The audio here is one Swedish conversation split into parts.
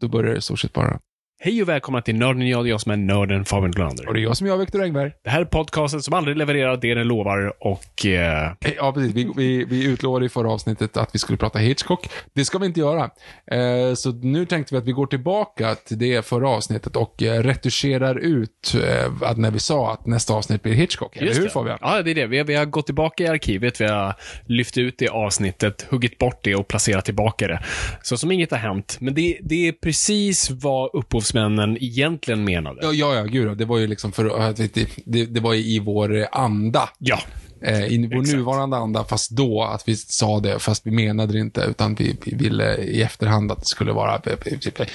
Då börjar det i stort sett bara. Hej och välkomna till Nörden jag, det är jag som är nörden Fabian Glönder. Och det är jag som är jag, Viktor Engberg. Det här är podcasten som aldrig levererar det den lovar och... Eh, Ja, precis. Vi, vi, vi utlovade i förra avsnittet att vi skulle prata Hitchcock. Det ska vi inte göra. Eh, så nu tänkte vi att vi går tillbaka till det förra avsnittet och eh, retuscherar ut eh, att när vi sa att nästa avsnitt blir Hitchcock. Eller just hur det. Fabian? Ja, det är det. Vi har, vi har gått tillbaka i arkivet, vi har lyft ut det avsnittet, huggit bort det och placerat tillbaka det. Så som inget har hänt. Men det, det är precis vad upphovsmännen egentligen menade. Ja, ja, ja, gud. Det var ju liksom för det, det, var ju i vår anda. Ja. Eh, I vår Exakt. nuvarande anda, fast då att vi sa det, fast vi menade det inte, utan vi, vi ville i efterhand att det skulle vara...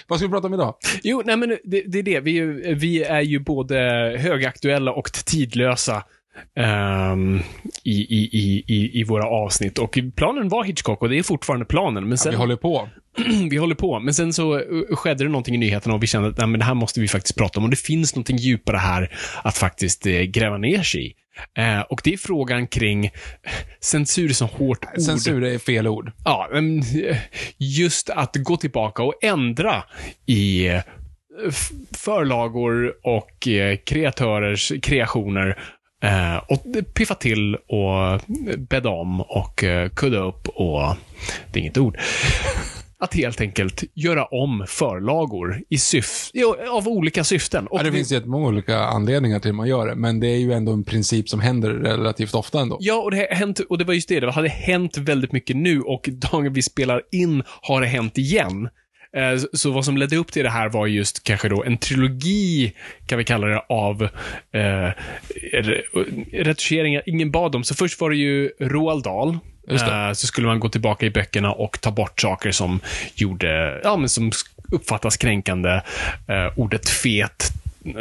Vad ska vi prata om idag? Jo, nej men det, det är det. Vi, är ju- vi är ju både högaktuella och tidlösa ehm, i, i, i, i, våra avsnitt. Och planen var Hitchcock och det är fortfarande planen. Men sen, Vi håller på. vi håller på. Men sen så uh, skedde det någonting i nyheterna och vi kände att nej, men det här måste vi faktiskt prata om. Och det finns någonting djupare här att faktiskt eh, gräva ner sig i. Eh, och det är frågan kring eh, censur som hårt ord. Censur är fel ord. Ja, men eh, just att gå tillbaka och ändra i eh, förlagor och eh, kreatörers kreationer eh, och piffa till och bädda om och eh, kudda upp och... Det är inget ord. Att helt enkelt göra om förlagor i syf av olika syften. Och Ja, det finns jättemånga olika anledningar till att man gör det, men det är ju ändå en princip som händer relativt ofta ändå. Ja, och det har hänt, och det var just det, det hade hänt väldigt mycket nu och dagen vi spelar in har det hänt igen. Eh, så- vad som ledde upp till det här var just kanske då en trilogi, kan vi kalla det, av eh, re- retuscheringar ingen bad om. Så först var det ju Roald Dahl. Eh, Så skulle man gå tillbaka i böckerna och ta bort saker som gjorde, ja men som uppfattas kränkande. Eh, ordet fet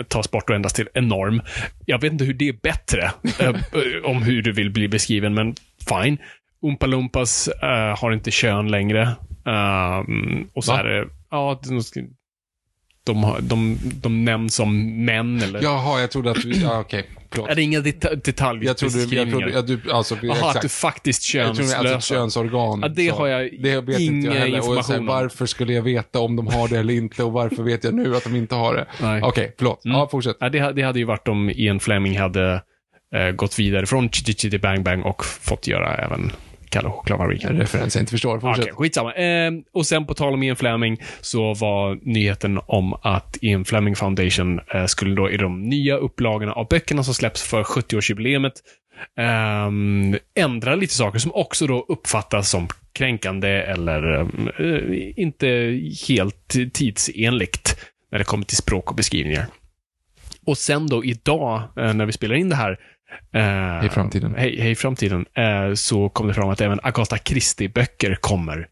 tas bort och ändras till enorm. Jag vet inte hur det är bättre eh, om hur du vill bli beskriven, men fine. Oompa Loompas har inte kön längre. Ehm, och så Va? är det, ja, de, de, de, nämns som män eller... Jaha, jag trodde att du... Ja, okej. Förlåt. Är det inga det detaljer? Jag trodde, jag ja, alltså, Jaha, att du faktiskt Jag könslösa. alltså ett könsorgan. Ja, det så. har jag det vet inte inga jag heller. Och så här, information varför skulle jag veta om de har det eller inte och varför vet jag nu att de inte har det? Nej. Okej, förlåt. Mm. Ja, fortsätt. Ja, det, det hade ju varit om Ian Fleming hade eh, gått vidare från Chitty Chitty Bang Bang och fått göra även Kalle chokladfabriken. En referens jag inte förstår. Fortsätt. Okej, skitsamma. Eh, och sen på tal om Ian Fleming så var nyheten om att Ian Fleming Foundation eh, skulle då i de nya upplagorna av böckerna som släpps för 70-årsjubileet ehm, ändra lite saker som också då uppfattas som kränkande eller eh, inte helt tidsenligt när det kommer till språk och beskrivningar. Och sen då idag, eh, när vi spelar in det här, eh, I framtiden. Hej, hej framtiden. Eh, så kom det fram att även Agatha Christie-böcker kommer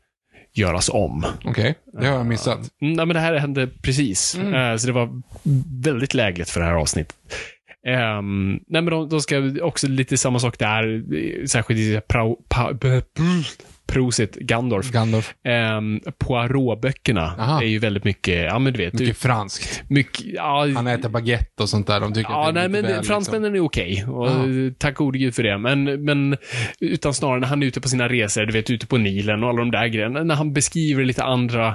göras om. Okej, det har jag missat. Mm, nej, men det här hände precis. Eh, så det var väldigt lägligt för det här avsnittet. Um, nej, men de, de ska också lite samma sak där, eh, särskilt i pra, pa, Prosit, Gandorf. Gandalf. Um, Poirot-böckerna är ju väldigt mycket, ja men du vet, Mycket mycket, franskt. mycket ja, Han äter baguette och sånt där. De tycker Ja, att det nej, är men väl, liksom. fransmännen är okej. Ja. Tack gode gud för det. Men, men utan snarare när han är ute på sina resor, du vet, ute på Nilen och alla de där grejerna. När han beskriver lite andra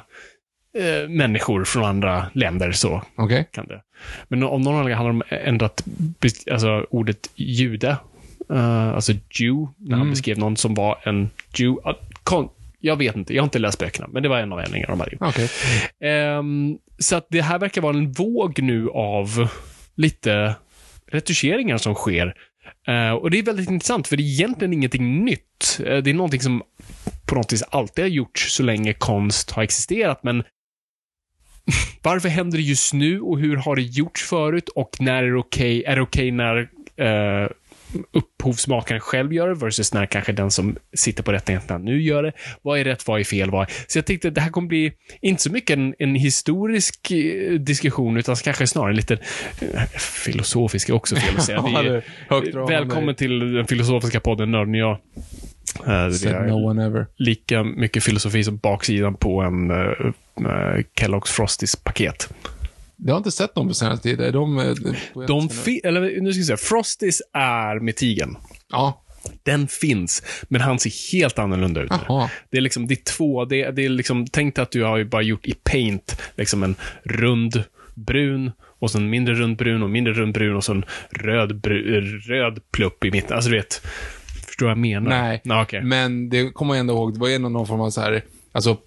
eh, människor från andra länder så Okej. kan det. Men om någon anledning hade de ändrat alltså, ordet jude, eh, alltså Jew, när han Mm. beskrev någon som var en Jew. Kon- jag vet inte, jag har inte läst böckerna, men det var en av ändringarna de hade gjort. Okej. Ehm, så att det här verkar vara en våg nu av lite retuscheringar som sker. Eh, och det är väldigt intressant, för det är egentligen ingenting nytt. Eh, det är någonting som på något vis alltid har gjorts så länge konst har existerat, men varför händer det just nu och hur har det gjorts förut och när är det okej? Är det okej när eh, upphovsmakaren själv gör det versus när kanske den som sitter på rättigheterna nu gör det? Vad är rätt? Vad är fel? Vad är... Så jag tänkte att det här kommer bli inte så mycket en, en historisk eh, diskussion utan kanske snarare en lite eh, filosofisk är också fel att säga. Vi Ja, är, är välkommen till den filosofiska podden Nörden och jag. Eh, Det är no one ever. lika mycket filosofi som baksidan på en uh, Kellogg's Frosties paket. Jag har inte sett dem på senaste tiden. Är de... eh, De eller nu ska jag säga, Frosties är med tigern. Ja. Den finns, men han ser helt annorlunda ut. nu. Jaha. Det är liksom, det är två, det är, det är liksom, tänk dig att du har ju bara gjort i paint, liksom en rund brun, och sen mindre rund brun och mindre rund brun och sen röd, röd plupp i mitten. Alltså du vet, förstår du vad jag menar? Nej. Nej okej. Men det kommer jag ändå ihåg, det var ändå någon form av så här, alltså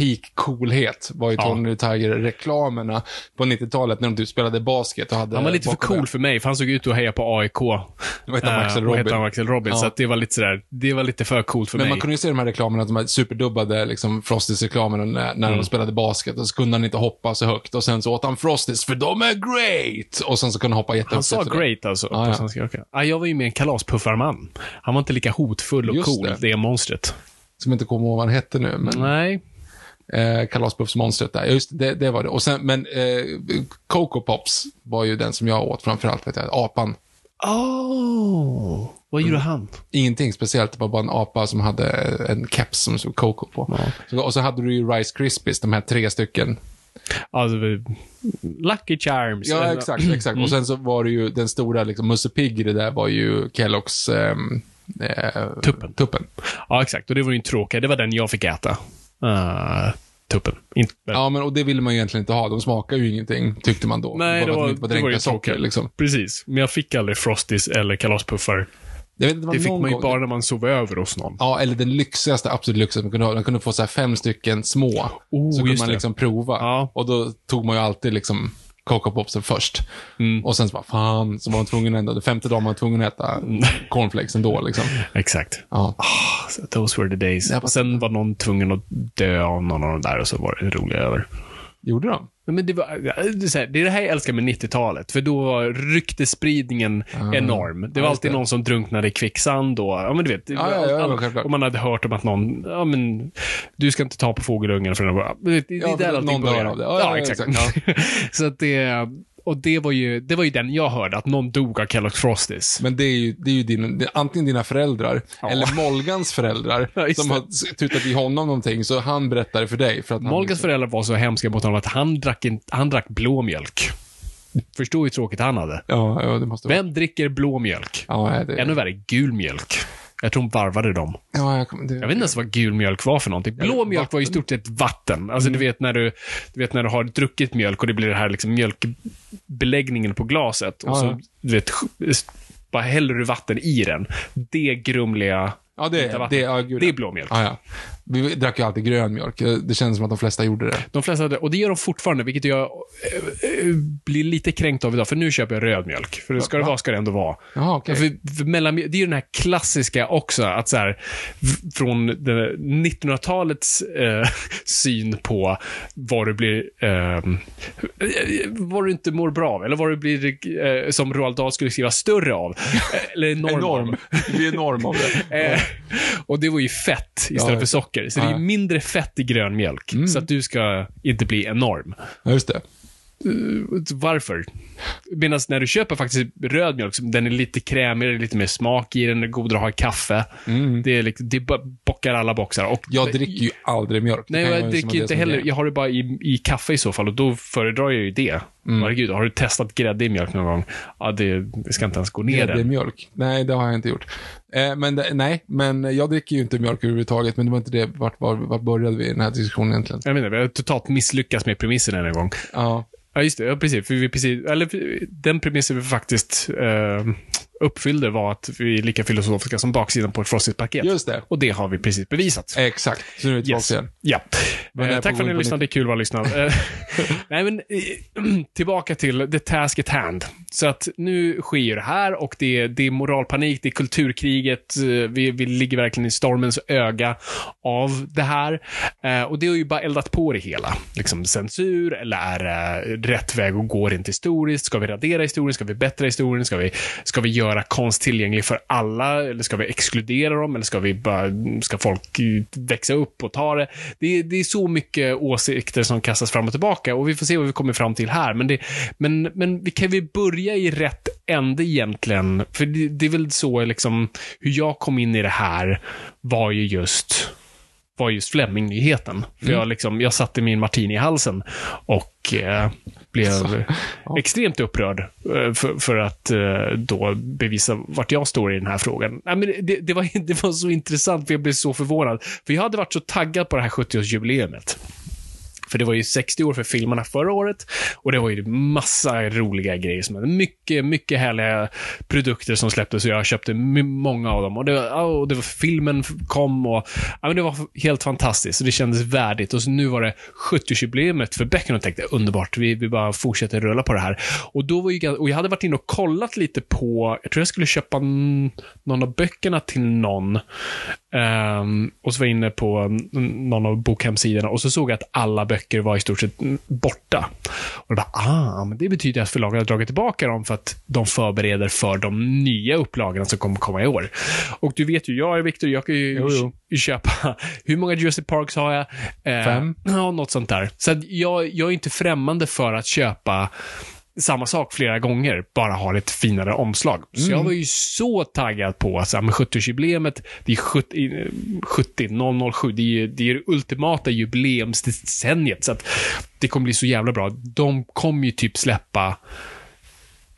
peak coolhet var ju Ja. Tony Tiger-reklamerna på 90-talet när de typ spelade basket och hade... Han var lite för cool för mig, för han såg ut att heja på AIK. Vad hette han, Axel Eh, hette Robin? han Axel Robin. Ja. Så det var lite sådär, det var lite för coolt för Men mig. man kunde ju se de här reklamerna, de här superdubbade liksom, Frosties-reklamerna när, när Mm. de spelade basket. Och så kunde han inte hoppa så högt. Och sen så åt han Frosties, för de är great! Och sen så kunde han hoppa jättehögt Han sa det. great alltså, Ja, på ja. svenska. Okay. Ah, jag var ju med en kalaspuffarman. Han var inte lika hotfull och Just cool, det. det. monstret. Som inte kommer ihåg vad han hette nu, men... Nej. Eh, Kalaspuffsmonstret där. Ja, Just det, det var det. Och sen, men eh, Coco Pops var ju den som jag åt framförallt, vet jag. Apan. Oh, vad gjorde han? Ingenting speciellt, det var bara en apa som hade en keps som stod Coco på. Så, och så hade du ju Rice Krispies, de här tre stycken. Alltså, Lucky Charms. Ja, exakt, exakt. Och sen så var det ju den stora, liksom, Musse Pigg det där var ju Kelloggs... ehm, eh, Tuppen. Tuppen. Ja, exakt. Och det var ju en tråkig. Det var den jag fick äta. Uh, tuppen. Inte, Ja, men och det ville man ju egentligen inte ha. De smakar ju ingenting, tyckte man då. Nej, det för att var, de inte var det var ju socker, liksom. Precis. Men jag fick aldrig Frosties eller kalaspuffar. Vet, var Det fick man ju gång- bara när man sov över hos någon. Ja, eller den lyxigaste, absolut lyxigaste man kunde ha. Man kunde få så fem stycken små. Oh, så kunde man det. liksom prova. Ja. Och då tog man ju alltid liksom Coco Popsen först. Mm. Och sen så bara, fan, så var man tvungen ändå, det femte dagen var man tvungen att äta Mm. cornflakes ändå liksom. Exakt. Ja. Så Those were the days. Och sen var någon tvungen att dö av någon av de där och så var det roliga över. Gjorde de? Men det, var, det, är så här, det är det här jag älskar med 90-talet, för då var ryktesspridningen enorm. Det var alltid det. någon som drunknade i kvicksand och, ja men du vet. det Ja, ja, ja, och man hade hört om att någon, ja men, du ska inte ta på fågelungen för den var, det, det, det Ja, är där allting börjar. det. Ja, Ja, exakt, så att det, och det var ju, det var ju den jag hörde, att någon dog av Kellogg's Frosties. Men det är ju, det är ju din, det är antingen dina föräldrar, Ja. eller Molgans föräldrar, Ja, som det. har tutat i honom någonting, så han berättar det för dig. För att Molgans föräldrar var så hemska mot honom att han drack, in, han drack blåmjölk. Förstår hur tråkigt han hade. Ja, ja, det måste vara. Vem dricker blåmjölk? Ja, det, Ännu värre, gul mjölk. Jag tror de varvade dem. ja, jag, det, Jag vet inte ens vad gul mjölk var för någonting. Blå mjölk var i stort sett vatten. Alltså du vet när du, du vet när du har druckit mjölk och det blir det här liksom mjölkbeläggningen på glaset. Och Ja, så, ja. du vet, bara häller du vatten i den. Det grumliga, Ja, det, vatten. det, ja, det är blå mjölk. Ja, ja. Vi drack ju alltid grön mjölk. Det känns som att de flesta gjorde det. De flesta hade, och det gör de fortfarande, vilket jag eh, eh, blir lite kränkt av idag. För nu köper jag röd mjölk. För det ska det Va? vara, ska det ändå vara. Jaha, okej. För, för mellan, det är ju den här klassiska också, att så här, från det 1900-talets eh, syn på vad du blir, eh, vad du inte mår bra av, eller vad du blir, eh, som Roald Dahl skulle skriva, större av. Eh, Eller enorm. Enorm. Vi är enorm av det. Eh, och det var ju fett istället Ja. för socker. Socker, så det är mindre fett i grön mjölk. Så att du ska inte bli enorm. Ja, just det. Varför? Medan när du köper faktiskt röd mjölk, den är lite krämigare, lite mer smak i den, är godare att ha i kaffe. Det, är liksom, det bo- bockar alla boxar. Och Jag dricker ju aldrig mjölk. Nej, kan jag ju dricker inte heller. Jag har det bara i, i kaffe i så fall och då föredrar jag ju det. Mm. Herregud, har du testat grädde i mjölk någon gång? Ja, det, ska inte ens gå ner Grädde där. mjölk? Nej, det har jag inte gjort. Eh, men det, nej, men jag dricker ju inte mjölk överhuvudtaget, men det var inte det, vart, var, vart började vi i den här diskussionen egentligen? Jag menar, vi har totalt misslyckats med premissen en gång. Ja, Ja, just det. Ja, precis. För vi precis eller, den premissen vi faktiskt eh, uppfyllde var att vi är lika filosofiska som baksidan på ett frostigt paket. just det. Och det har vi precis bevisat. Exakt. Så nu är vi tillbaka igen. Ja. Men Eh, tack för att ni lyssnade. Det är kul att vara lyssnad. Eh, Nej, men eh, tillbaka till the task at hand. Så att nu sker det här och det är, det är moralpanik, det är kulturkriget. eh, Vi, vi ligger verkligen i stormens öga av det här. Eh, Och det har ju bara eldat på det hela. Liksom censur, eller är det rätt väg att gå rent historiskt? Ska vi radera historien? Ska vi bättra historien? Ska vi, ska vi göra konst tillgänglig för alla? Eller ska vi exkludera dem? Eller ska vi bara, ska folk växa upp och ta det? Det, är- det är så mycket åsikter som kastas fram och tillbaka och vi får se vad vi kommer fram till här. Men, det, men, men vi kan vi börja i rätt ände egentligen? För det, det är väl så liksom, hur jag kom in i det här var ju just var just Fleming-nyheten. För jag, liksom, jag satte min martini i halsen och eh, blev extremt upprörd eh, för, för att eh, då bevisa vart jag står i den här frågan. Nej, men det, det, var, det var så intressant, för jag blev så förvånad. För jag hade varit så taggad på det här 70-årsjubileumet. För det var ju 60 år för filmerna förra året och det var ju massa roliga grejer. Som hände. mycket, mycket härliga produkter som släpptes och jag köpte många av dem. Och det och det var filmen kom och ja, men det var helt fantastiskt. Och det kändes värdigt. Och så nu var det 70-årsjubileumet för Becken och tänkte underbart, vi, vi bara fortsätter rulla på det här. Och då var ju, och jag hade varit inne och kollat lite på, jag tror jag skulle köpa någon av böckerna till någon. Ehm, och så var jag inne på mm, någon av bokhemsidorna och så såg jag att alla böcker var i stort sett mm, borta. Och bara, ah, men det betyder att förlaget har dragit tillbaka dem för att de förbereder för de nya upplagorna som kommer komma i år. Och du vet ju, jag är Victor, jag kan ju Jo, jo. köpa, hur många Jurassic Parks har jag? Eh, Fem. Ja, något sånt där. Så jag, jag är inte främmande för att köpa samma sak flera gånger, bara har ett finare omslag. Så Mm. jag var ju så taggad på att så här, med 70-årsjubileumet, det är 70, eh, 70 007, det är, ju- det är det ultimata jubileumsdecenniet. Så att det kommer bli så jävla bra. De kommer ju typ släppa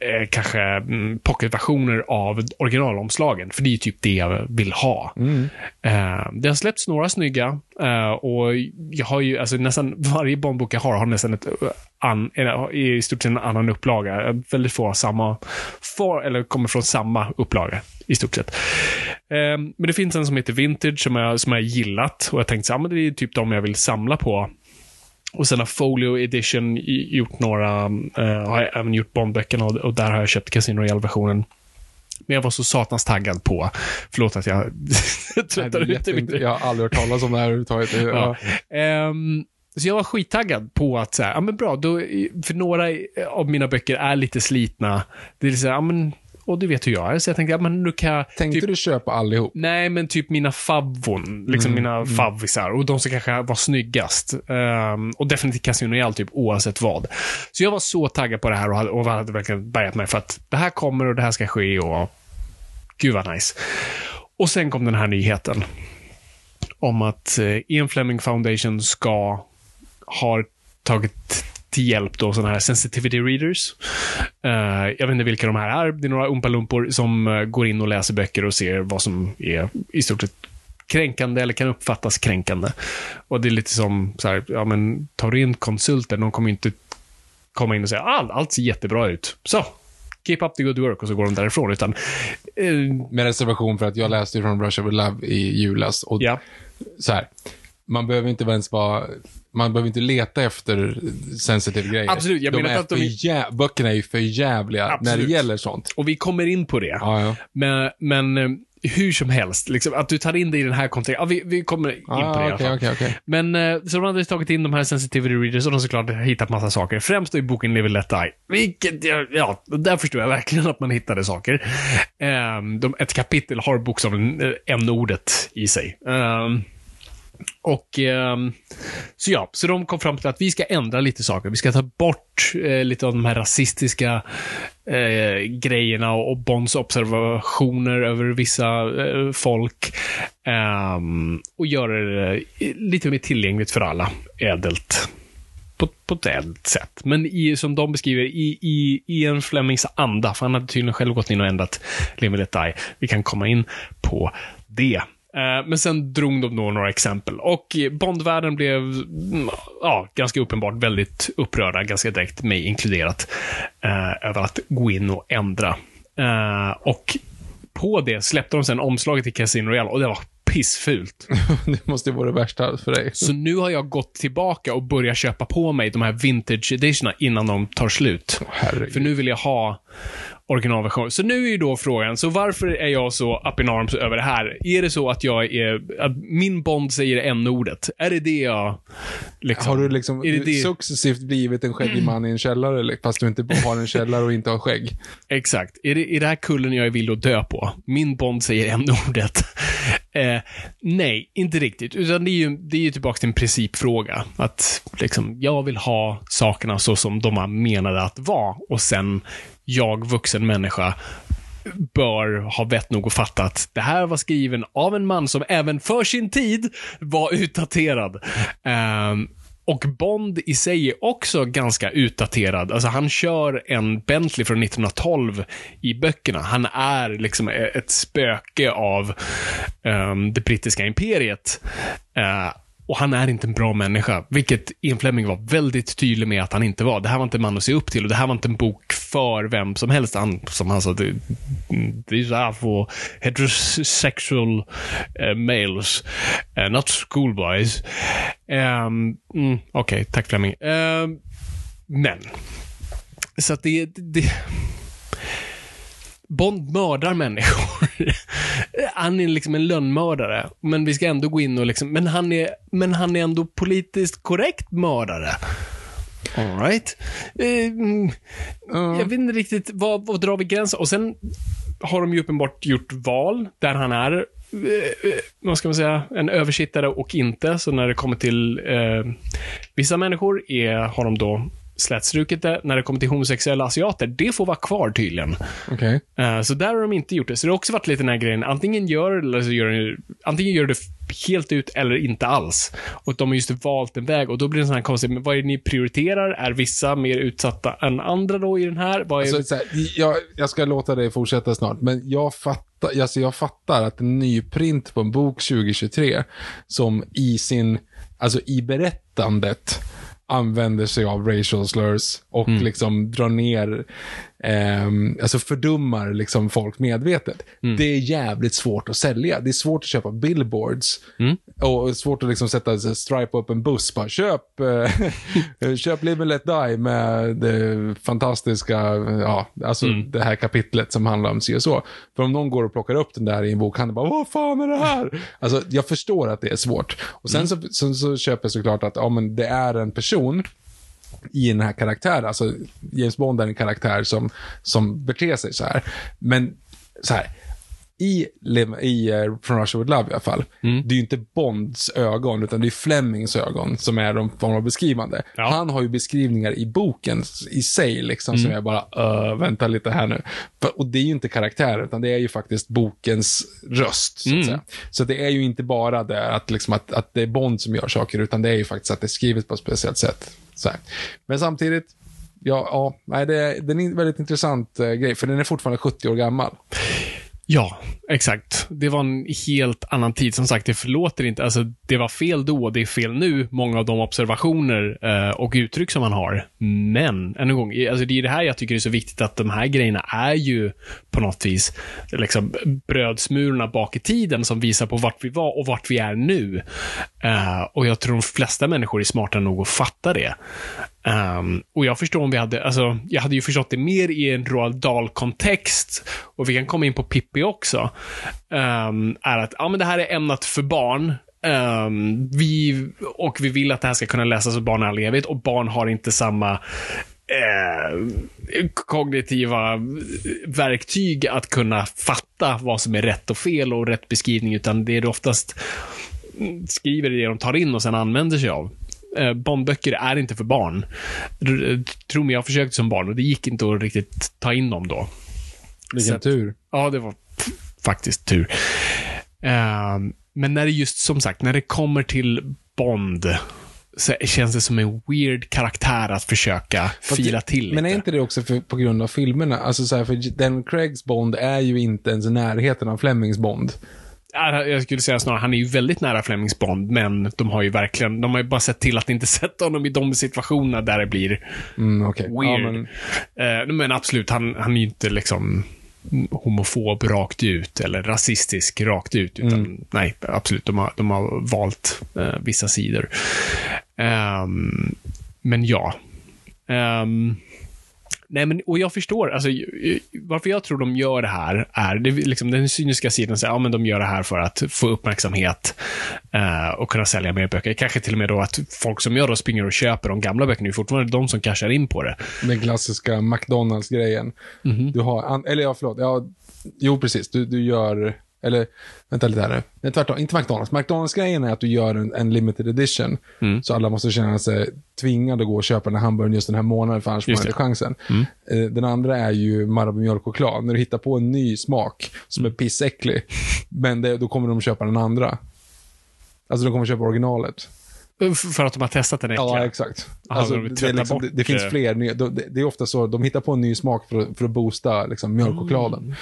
eh, kanske mm, pocketversioner av originalomslagen, för det är typ det jag vill ha. Eh, det har släppts några snygga eh, och jag har ju, alltså nästan varje Bondbok jag har har nästan ett eh, an, eller, i stort sett en annan upplaga. Eh, Väldigt få har samma, får, eller kommer från samma upplaga i stort sett. Eh, men det finns en som heter Vintage som jag, som jag gillat och jag tänkte men det är typ de jag vill samla på. Och sen har Folio Edition gjort några, eh, har jag även gjort Bondböckerna och, och där har jag köpt Casino Royale-versionen. Men jag var så satans taggad på, förlåt att jag tröttar ut det mycket. Jag har aldrig hört talas om det här överhuvudtaget. Ja. Ja. Ehm, så jag var skittaggad på att, så här, ja men bra, då, för några av mina böcker är lite slitna. Det är så här, ja men, och du vet hur jag är, så jag tänkte, ja men nu kan jag... Tänkte typ, du köpa allihop? Nej, men typ mina favvon. Liksom mina favvisar. Och de som kanske var snyggast. Ehm, och definitivt Casino Royale, typ oavsett vad. Så jag var så taggad på det här och hade, och hade verkligen bärgat mig för att det här kommer och det här ska ske och gud vad nice. Och sen kom den här nyheten. Om att eh, Ian Fleming Foundation ska ha tagit till hjälp då sådana här sensitivity readers. Eh, jag vet inte vilka de här är. Det är några umpalumpor som eh, går in och läser böcker och ser vad som är i stort sett kränkande eller kan uppfattas kränkande. Och det är lite som så här, ja men tar du in konsulter, de kommer inte komma in och säga ah, allt ser jättebra ut. Så, keep up the good work och så går de därifrån. Utan, eh, Med reservation för att jag läste från Rush of Love i julas. Och ja, så här, man behöver inte ens vara... Man behöver inte leta efter sensitive grejer. Absolut, jag de menar är att de jä... Böckerna är ju för jävliga när Absolut. det gäller sånt. och vi kommer in på det. Ja, ja. Men, men eh, hur som helst, liksom, att du tar in det i den här kontexten. Ja, vi, vi kommer in på det i Ah, alla okej, okej. Men eh, så de hade tagit in de här sensitivity readers och de har såklart hittat massa saker. Främst då i boken Live Let Die. Vilket, ja, där förstår jag verkligen att man hittade saker. Ehm, de, ett kapitel har bokstavligen eh, n-ordet i sig. Ehm, och eh, så ja, så de kom fram till att vi ska ändra lite saker. Vi ska ta bort eh, lite av de här rasistiska eh, grejerna och, och Bonds observationer över vissa eh, folk. Ehm, och göra det eh, lite mer tillgängligt för alla. Ädelt. På, på ett ädelt sätt. Men i, som de beskriver, i, i, i en Flemings anda. För han hade tydligen själv gått in och ändrat Live and Let Die. Vi kan komma in på det. Eh, Men sen drog de då några exempel och Bondvärlden blev mm, ja, ganska uppenbart väldigt upprörda, ganska direkt, mig inkluderat, eh, över att gå in och ändra. Eh, och på det släppte de sen omslaget till Casino Royale och det var pissfult. det måste ju vara det värsta för dig. Så nu har jag gått tillbaka och börjat köpa på mig de här vintage editionerna innan de tar slut. Herregud. För nu vill jag ha originalversion. Så nu är ju då frågan, så varför är jag så up in arms över det här? Är det så att jag är, att min Bond säger n-ordet? Är det det jag liksom... Har du liksom är det det? successivt blivit en skäggig man i en källare, eller? fast du inte har en källare och inte har skägg? Exakt. Är det, är det här kullen jag är villig att dö på? Min Bond säger n-ordet. Eh, nej, inte riktigt. Utan det är ju, det är ju tillbaka till en principfråga. Att liksom, jag vill ha sakerna så som de var menade att vara. Och sen, jag, vuxen människa, bör ha vett nog att fatta att det här var skriven av en man som även för sin tid var utdaterad. Um, och Bond i sig är också ganska utdaterad. Alltså han kör en Bentley från 1912 i böckerna. Han är liksom ett spöke av um, det brittiska imperiet. Uh, och han är inte en bra människa, vilket Ian Fleming var väldigt tydlig med att han inte var. Det här var inte en man att se upp till och det här var inte en bok för vem som helst. Han, som han sa, these are for heterosexual uh, males, uh, not schoolboys. Um, mm, Okej, tack Fleming. Um, men, så att det, det Bond mördar människor. Han är liksom en lönnmördare. Men vi ska ändå gå in och liksom, men han är, men han är ändå politiskt korrekt mördare. All right. Eh, mm, Jag vet inte riktigt, vad, vad drar vi gränsen? Och sen har de ju uppenbart gjort val där han är, eh, eh, vad ska man säga, en översittare och inte. Så när det kommer till eh, vissa människor är, har de då slätstrukit det. När det kommer till homosexuella asiater, det får vara kvar tydligen. Okej. Eh, så där har de inte gjort det. Så det har också varit lite den här grejen, antingen gör, eller så gör, de- antingen gör det helt ut eller inte alls. Och de har just valt en väg och då blir det sån här konstigt, men vad är det ni prioriterar? Är vissa mer utsatta än andra då i den här? Vad är, Alltså, så här, jag, jag ska låta dig fortsätta snart, men jag fattar, alltså jag fattar att en ny print på en bok 2023 som i sin, alltså i berättandet använder sig av racial slurs och liksom drar ner, ehm, alltså fördummar liksom folk medvetet. Det är jävligt svårt att sälja. Det är svårt att köpa billboards. Och svårt att liksom sätta, stripe upp en buss. Bara, köp, eh, köp Live and Let Die med det fantastiska, ja, alltså det här kapitlet som handlar om si och så. För om någon går och plockar upp den där i en bokhandel, bara, vad fan är det här? Alltså, jag förstår att det är svårt. Och sen så, så, så köper jag såklart att, ja men det är en person i den här karaktären. Alltså, James Bond är en karaktär som, som beter sig så här. Men så här, i, i uh, From Russia With Love i alla fall, Mm. det är ju inte Bonds ögon, utan det är Flemings ögon som är de form av beskrivande. Ja. Han har ju beskrivningar i boken i sig, liksom, som jag bara, uh, vänta lite här nu. Och det är ju inte karaktären, utan det är ju faktiskt bokens röst, så säga. Så det är ju inte bara det att, liksom, att, att det är Bond som gör saker, utan det är ju faktiskt att det är skrivet på ett speciellt sätt. Men samtidigt, ja, ja nej, det, är- det är en väldigt intressant eh, grej, för den är fortfarande 70 år gammal. Ja, exakt. Det var en helt annan tid. Som sagt, det förlåter inte. Alltså, det var fel då det är fel nu, många av de observationer eh, och uttryck som man har. Men, än en gång, alltså, det är det här jag tycker är så viktigt, att de här grejerna är ju på något vis liksom, brödsmulorna bak i tiden som visar på vart vi var och vart vi är nu. Eh, och jag tror de flesta människor är smarta nog att fatta det. Um, och jag förstår om vi hade, alltså, jag hade ju förstått det mer i en Roald Dahl-kontext, och vi kan komma in på Pippi också, um, är att, ja men det här är ämnat för barn, Um, vi, och vi vill att det här ska kunna läsas av barn i all evighet, och barn har inte samma eh, kognitiva verktyg att kunna fatta vad som är rätt och fel och rätt beskrivning, utan det är oftast skriver det de tar in och sen använder sig av. Eh, Bondböcker är inte för barn. R- Tro mig, jag försökte som barn och det gick inte att riktigt ta in dem då. Vilken tur. Ja, det var faktiskt tur. Ehm, men när det just, som sagt, när det kommer till Bond så känns det som en weird karaktär att försöka fila det- till lite. Men är inte det också för, på grund av filmerna? Alltså så här, för den Craigs Bond är ju inte ens i närheten av Flemings Bond. Ja, Jag skulle säga snarare, han är ju väldigt nära Flemings Bond, men de har ju verkligen, de har ju bara sett till att inte sätta honom i de situationerna där det blir Mm. Ja, weird. men, Eh, men absolut, han, han är ju inte liksom homofob rakt ut eller rasistisk rakt ut. Utan Mm. nej, absolut, de har, de har valt eh, vissa sidor. Ehm, men ja. Ehm, nej, men, och jag förstår, alltså, varför jag tror de gör det här är, det liksom den cyniska sidan säger, ja men de gör det här för att få uppmärksamhet eh, och kunna sälja mer böcker. Kanske till och med då att folk som jag då springer och köper de gamla böckerna, det är fortfarande de som cashar in på det. den klassiska McDonalds-grejen. Mhm. Du har, eller ja, förlåt. Ja, jo, precis. Du, du gör, eller vänta lite här nu. Nej, tvärtom, inte McDonalds. McDonalds-grejen är att du gör en, en limited edition. Mm. Så alla måste känna sig tvingade att gå och köpa den här hamburgaren just den här månaden, för annars får man inte chansen. Mm. Eh, Den andra är ju Marabou mjölkchoklad. När du hittar på en ny smak som Mm. är pissäcklig, men det, då kommer de köpa den andra. Alltså de kommer köpa originalet. För att de har testat den äckliga? Ja, exakt. Aha, alltså, de det, liksom, det, det finns eh, fler. Det, det är ofta så, de hittar på en ny smak för, att- för att boosta liksom, mjölkchokladen. Mm.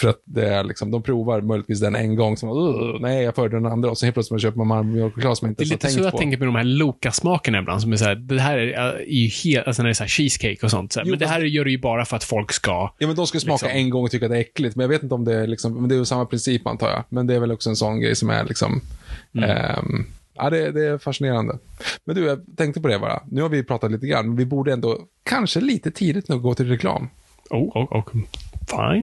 För att det är liksom, de provar möjligtvis den en gång, som "Ugh, nej, jag föredrar den andra. Och så helt plötsligt man köper man mjölkchoklad som man inte Det är ens har lite tänkt så jag på. tänker med de här Loka-smakerna ibland, som är såhär, det här är, är ju helt, alltså när det är så här cheesecake och sånt. Så här. Jo, men det här gör du ju bara för att folk ska... Ja, men de ska smaka liksom. en gång och tycka att det är äckligt. Men jag vet inte om det är liksom, men det är ju samma princip antar jag. Men det är väl också en sån grej som är liksom, Mm. ehm, ja det, det är fascinerande. Men du, jag tänkte på det bara. Nu har vi pratat lite grann, men vi borde ändå, kanske lite tidigt nu gå till reklam. Oh, oh, oh, fine.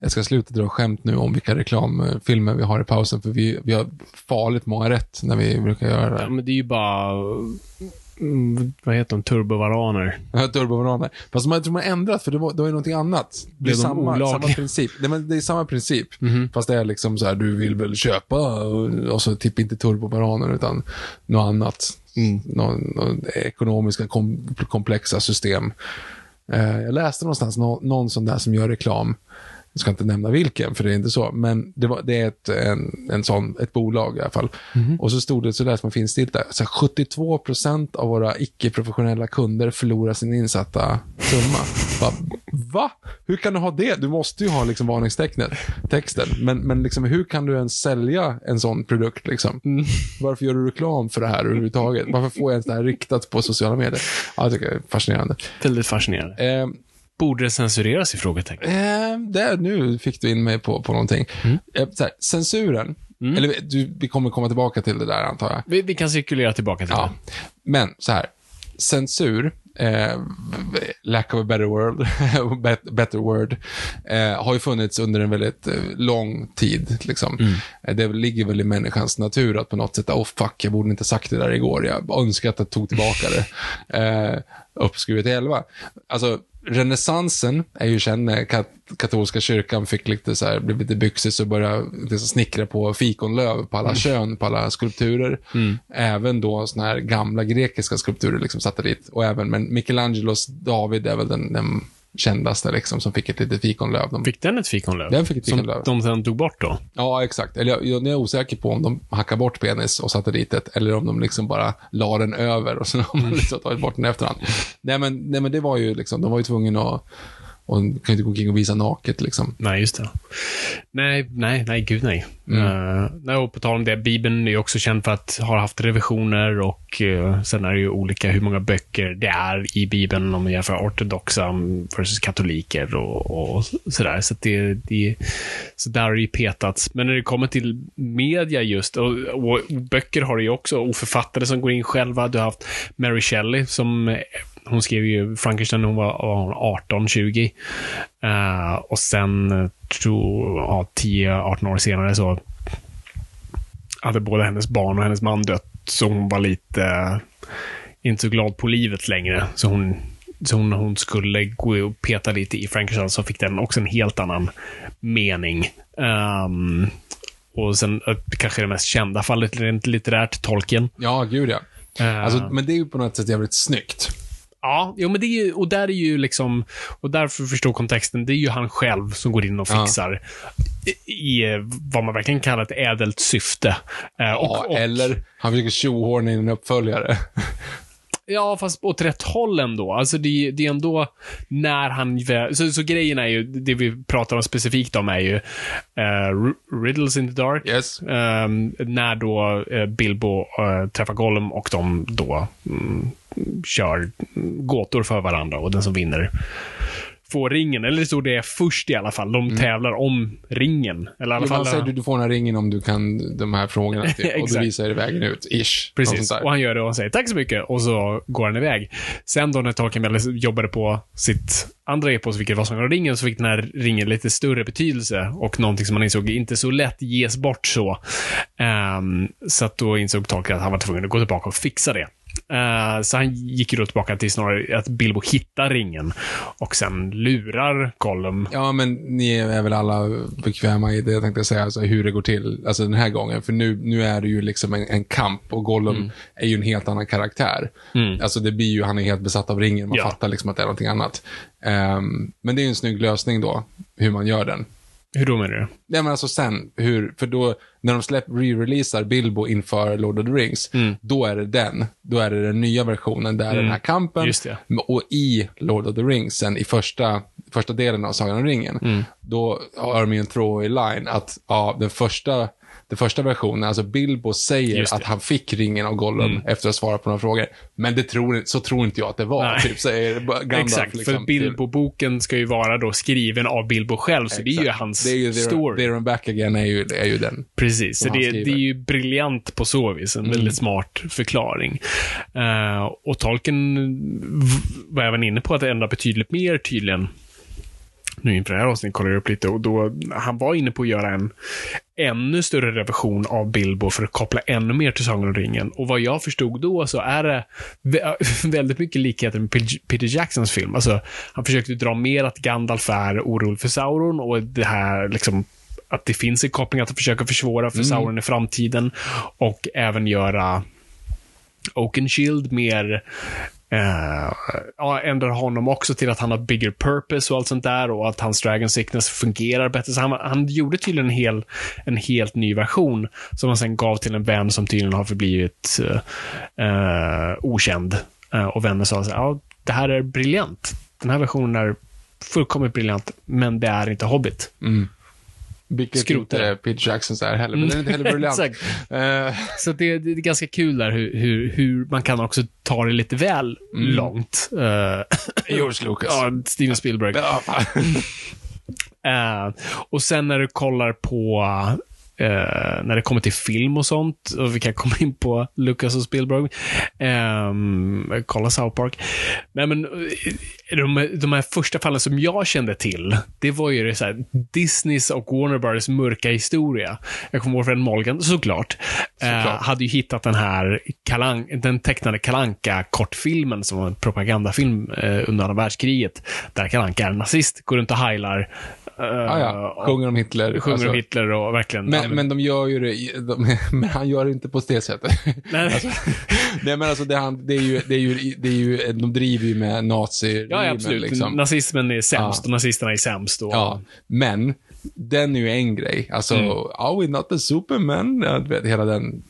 Jag ska sluta dra skämt nu om vilka reklamfilmer vi har i pausen, för vi, vi har farligt många rätt när vi brukar göra Ja, det. men det är ju bara... Mm, vad heter de? Turbovaraner. Turbovaraner. Fast jag tror har ändrat, för det var, det var ju någonting annat. Det är Blev samma, samma princip. Nej, men det är samma princip. Mhm. Fast det är liksom så här, du vill väl köpa, och, och så typ inte turbovaraner, utan något annat. Mm. Någon, någon ekonomiska kom, komplexa system. Eh, jag läste någonstans nå, någon sån där som gör reklam. Jag ska inte nämna vilken, för det är inte så. Men det, var, det är ett, en, en sån, ett bolag i alla fall. Och så stod det, så läste man finstilt där, så här, 72 procent av våra icke-professionella kunder förlorar sin insatta summa. Bara, Va? Hur kan du ha det? Du måste ju ha liksom varningstecknet, texten. Men, men liksom, hur kan du ens sälja en sån produkt? Liksom? Varför gör du reklam för det här överhuvudtaget? Varför får jag ens det här riktat på sociala medier? Ja, jag tycker det är fascinerande. Väldigt fascinerande. Eh, Borde det censureras i frågetecken? Eh, där, nu fick du in mig på, på någonting. Eh, så här, censuren, eller du, vi kommer komma tillbaka till det där antar jag. Vi, vi kan cirkulera tillbaka till Ja. Men så här, censur eh, lack of a better bet- better word, eh, har ju funnits under en väldigt eh, lång tid. Liksom. Eh, Det ligger väl i människans natur att på något sätt, oh fuck, jag borde inte sagt det där igår, jag önskar att jag tog tillbaka det. Eh, uppskruvet till 11. Alltså, renässansen är ju känd när kat katolska kyrkan fick lite så här, blev lite byxis och började liksom snickra på fikonlöv på alla kön, på alla skulpturer. Även då såna här gamla grekiska skulpturer liksom satte dit. Och även, men Michelangelos David är väl den, den kändaste liksom, som fick ett litet fikonlöv. De, Fick den ett fikonlöv? Den fick ett Som fikonlöv. de sen tog bort då? Ja, exakt. Eller jag, jag är osäker på om de hackade bort penis och satte dit ett, eller om de liksom bara la den över och sen har man liksom tagit bort den i efterhand. Nej men, nej, men det var ju liksom, de var ju tvungna att, och kan inte gå omkring och visa naket liksom. Nej, just det. Nej, nej, nej, gud nej. Mm. Eh, nej och på tal om det, Bibeln är också känd för att ha haft revisioner och uh, sen är det ju olika hur många böcker det är i Bibeln om man jämför ortodoxa versus katoliker och, och sådär. Så, det, det, så där har det ju petats. Men när det kommer till media just, och, och böcker har det ju också, och författare som går in själva. Du har haft Mary Shelley som hon skrev ju Frankenstein när hon var 18-20. Uh, eh, och sen, tror ja, 10-18 år senare så hade både hennes barn och hennes man dött. Så hon var lite inte så glad på livet längre. Så hon, så hon, hon skulle gå och peta lite i Frankenstein så fick den också en helt annan mening. Ehm, och sen eh, kanske det mest kända fallet rent litterärt, Tolkien. Ja, gud ja. Eh, Alltså, men det är ju på något sätt jävligt snyggt. Ja, jo, men det är ju, och där är ju liksom, och därför förstå kontexten, det är ju han själv som går in och Ja. fixar i, i eh, vad man verkligen kallar ett ädelt syfte. Eh, och, Ja, och, eller han försöker tjohorna in en uppföljare. Ja, fast åt rätt håll ändå. Alltså det, det är ändå när han... Så, så grejen är ju, det vi pratar om specifikt om är ju eh, Riddles in the Dark. Yes. Ehm, när då eh, Bilbo eh, träffar Gollum och de då mm, kör gåtor för varandra och den som vinner får ringen. Eller så det är först i alla fall. De tävlar om ringen. Eller i alla fall... säger du, du får den här ringen om du kan de här frågorna. Typ, och du visar dig vägen ut. Ish. Precis, och han gör det och han säger tack så mycket och så går han iväg. Sen då när Tolkien jobbade på sitt andra epos, vilket var Sagan om ringen, så fick den här ringen lite större betydelse och någonting som man insåg inte så lätt ges bort så. Ehm, så att då insåg Tolkien att han var tvungen att gå tillbaka och fixa det. Eh, så han gick ju då tillbaka till snarare att Bilbo hittar ringen och sen lurar Gollum. Ja, men ni är väl alla bekväma i det, jag tänkte säga, alltså hur det går till, alltså den här gången. För nu, nu är det ju liksom en, en kamp och Gollum är ju en helt annan karaktär. Alltså det blir ju, han är helt besatt av ringen, man Ja. fattar liksom att det är någonting annat. Ehm, men det är ju en snygg lösning då, hur man gör den. Hur då menar du? Nej men alltså sen, hur, för då, när de släpper, re-releasar Bilbo inför Lord of the Rings, då är det den. Då är det den nya versionen, där är den här kampen. Och i Lord of the Rings, sen i första, första delen av Sagan om ringen, då har de ju en throwaway line att, ja, den första, den första versionen, alltså Bilbo säger det. att han fick ringen av Gollum efter att ha svarat på några frågor. Men det tror, så tror inte jag att det var, Nej. typ, säger Gandalf. Exakt, liksom, för Bilbo-boken ska ju vara då skriven av Bilbo själv, så det är ju Exakt. hans det är ju story. There and back again är ju, är ju den. Precis, så det, det är ju briljant på så vis. En väldigt smart förklaring. Eh, och Tolkien v- var även inne på att ändra betydligt mer tydligen. Nu inför det här avsnittet kollar jag upp lite och då, han var inne på att göra en ännu större revision av Bilbo för att koppla ännu mer till Sagan om ringen. Och vad jag förstod då så är det vä- väldigt mycket likheter med Peter Jacksons film. Alltså, han försökte dra mer att Gandalf är orolig för Sauron och det här liksom att det finns en koppling att försöka försvåra för Sauron i framtiden och även göra Oakenshield mer Eh, ja, ändrar honom också till att han har bigger purpose och allt sånt där och att hans Dragon Sickness fungerar bättre. Så han, han gjorde tydligen en, hel, en helt ny version som han sen gav till en vän som tydligen har förblivit eh, eh okänd. Eh, och vännen sa så här, ja, det här är briljant. Den här versionen är fullkomligt briljant, men det är inte Hobbit. Mm. Vilket Skrota inte. Peter Jacksons är heller, men den är inte heller briljant. Exakt. Eh, Så det, det är ganska kul där hur, hur, hur man kan också ta det lite väl långt. Uh, George Lucas. ja, Steven Spielberg. Eh, och sen när du kollar på eh, när det kommer till film och sånt. Och vi kan komma in på Lucas och Spielberg. Eh, kolla South Park. Nej, men eh, de, de här första fallen som jag kände till, det var ju det så här, Disneys och Warner Brothers mörka historia. Jag kommer ihåg Fred Molgan, såklart, Eh, hade ju hittat den här Kalan, den tecknade kalanka kortfilmen som var en propagandafilm eh, under andra världskriget. Där Kalanka är nazist, går runt och heilar. Eh, Ah, ja. Sjunger om Hitler. Sjunger Alltså, om Hitler och verkligen... Men, men de gör ju det, de, men han gör det inte på det sättet. Nej, Nej men alltså det, han, det, är ju, det, är ju, det är ju, de driver ju med nazi ja, absolut. liksom. Nazismen är sämst Ja. och nazisterna är sämst. Och, Ja, men den är ju en grej. Alltså, Mm. are we not the superman? Hela den.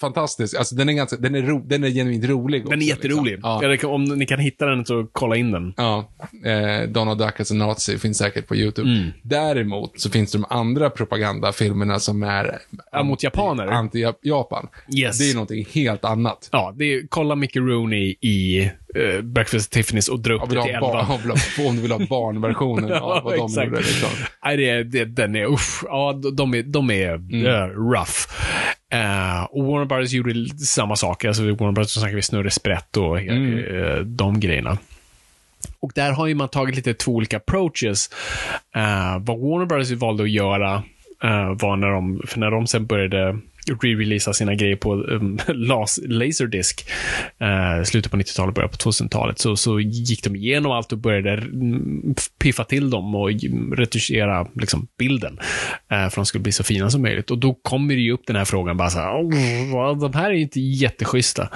Fantastisk. Alltså den är ganska, den är, ro, den är genuint rolig Den är också, jätterolig. Liksom. Ja. Rekomm- Om ni kan hitta den så kolla in den. Ja, eh, Donald Duck as a nazi finns säkert på YouTube. Mm. Däremot så finns det de andra propagandafilmerna som är Ja, mot japaner. anti-Japan. Yes. Det är någonting helt annat. Ja, det är, kolla Mickey Rooney i uh, Breakfast at Tiffany's och dra upp det till vill ha, 11. barn, om du vill ha, barnversionen Ja, av vad de exakt. gjorde. Liksom. Nej, det, det, den är, usch, ja, de- de är, de är Mm. eh, rough. Eh, och Warner Brothers gjorde samma sak. Alltså Warner Brothers, snackar vi Snurre Sprätt och Mm. eh, de grejerna. Och där har ju man tagit lite två olika approaches. Eh, vad Warner Brothers valde att göra eh, var när de, för när de sen började re-releasa sina grejer på um, las, Laserdisc, uh, eh, slutet på 90-talet, början på 2000-talet, så, så gick de igenom allt och började mm, piffa till dem och mm, retuschera liksom, bilden. uh, för att de skulle bli så fina som möjligt. Och då kommer det ju upp den här frågan, bara så här, de här är ju inte jätteschyssta.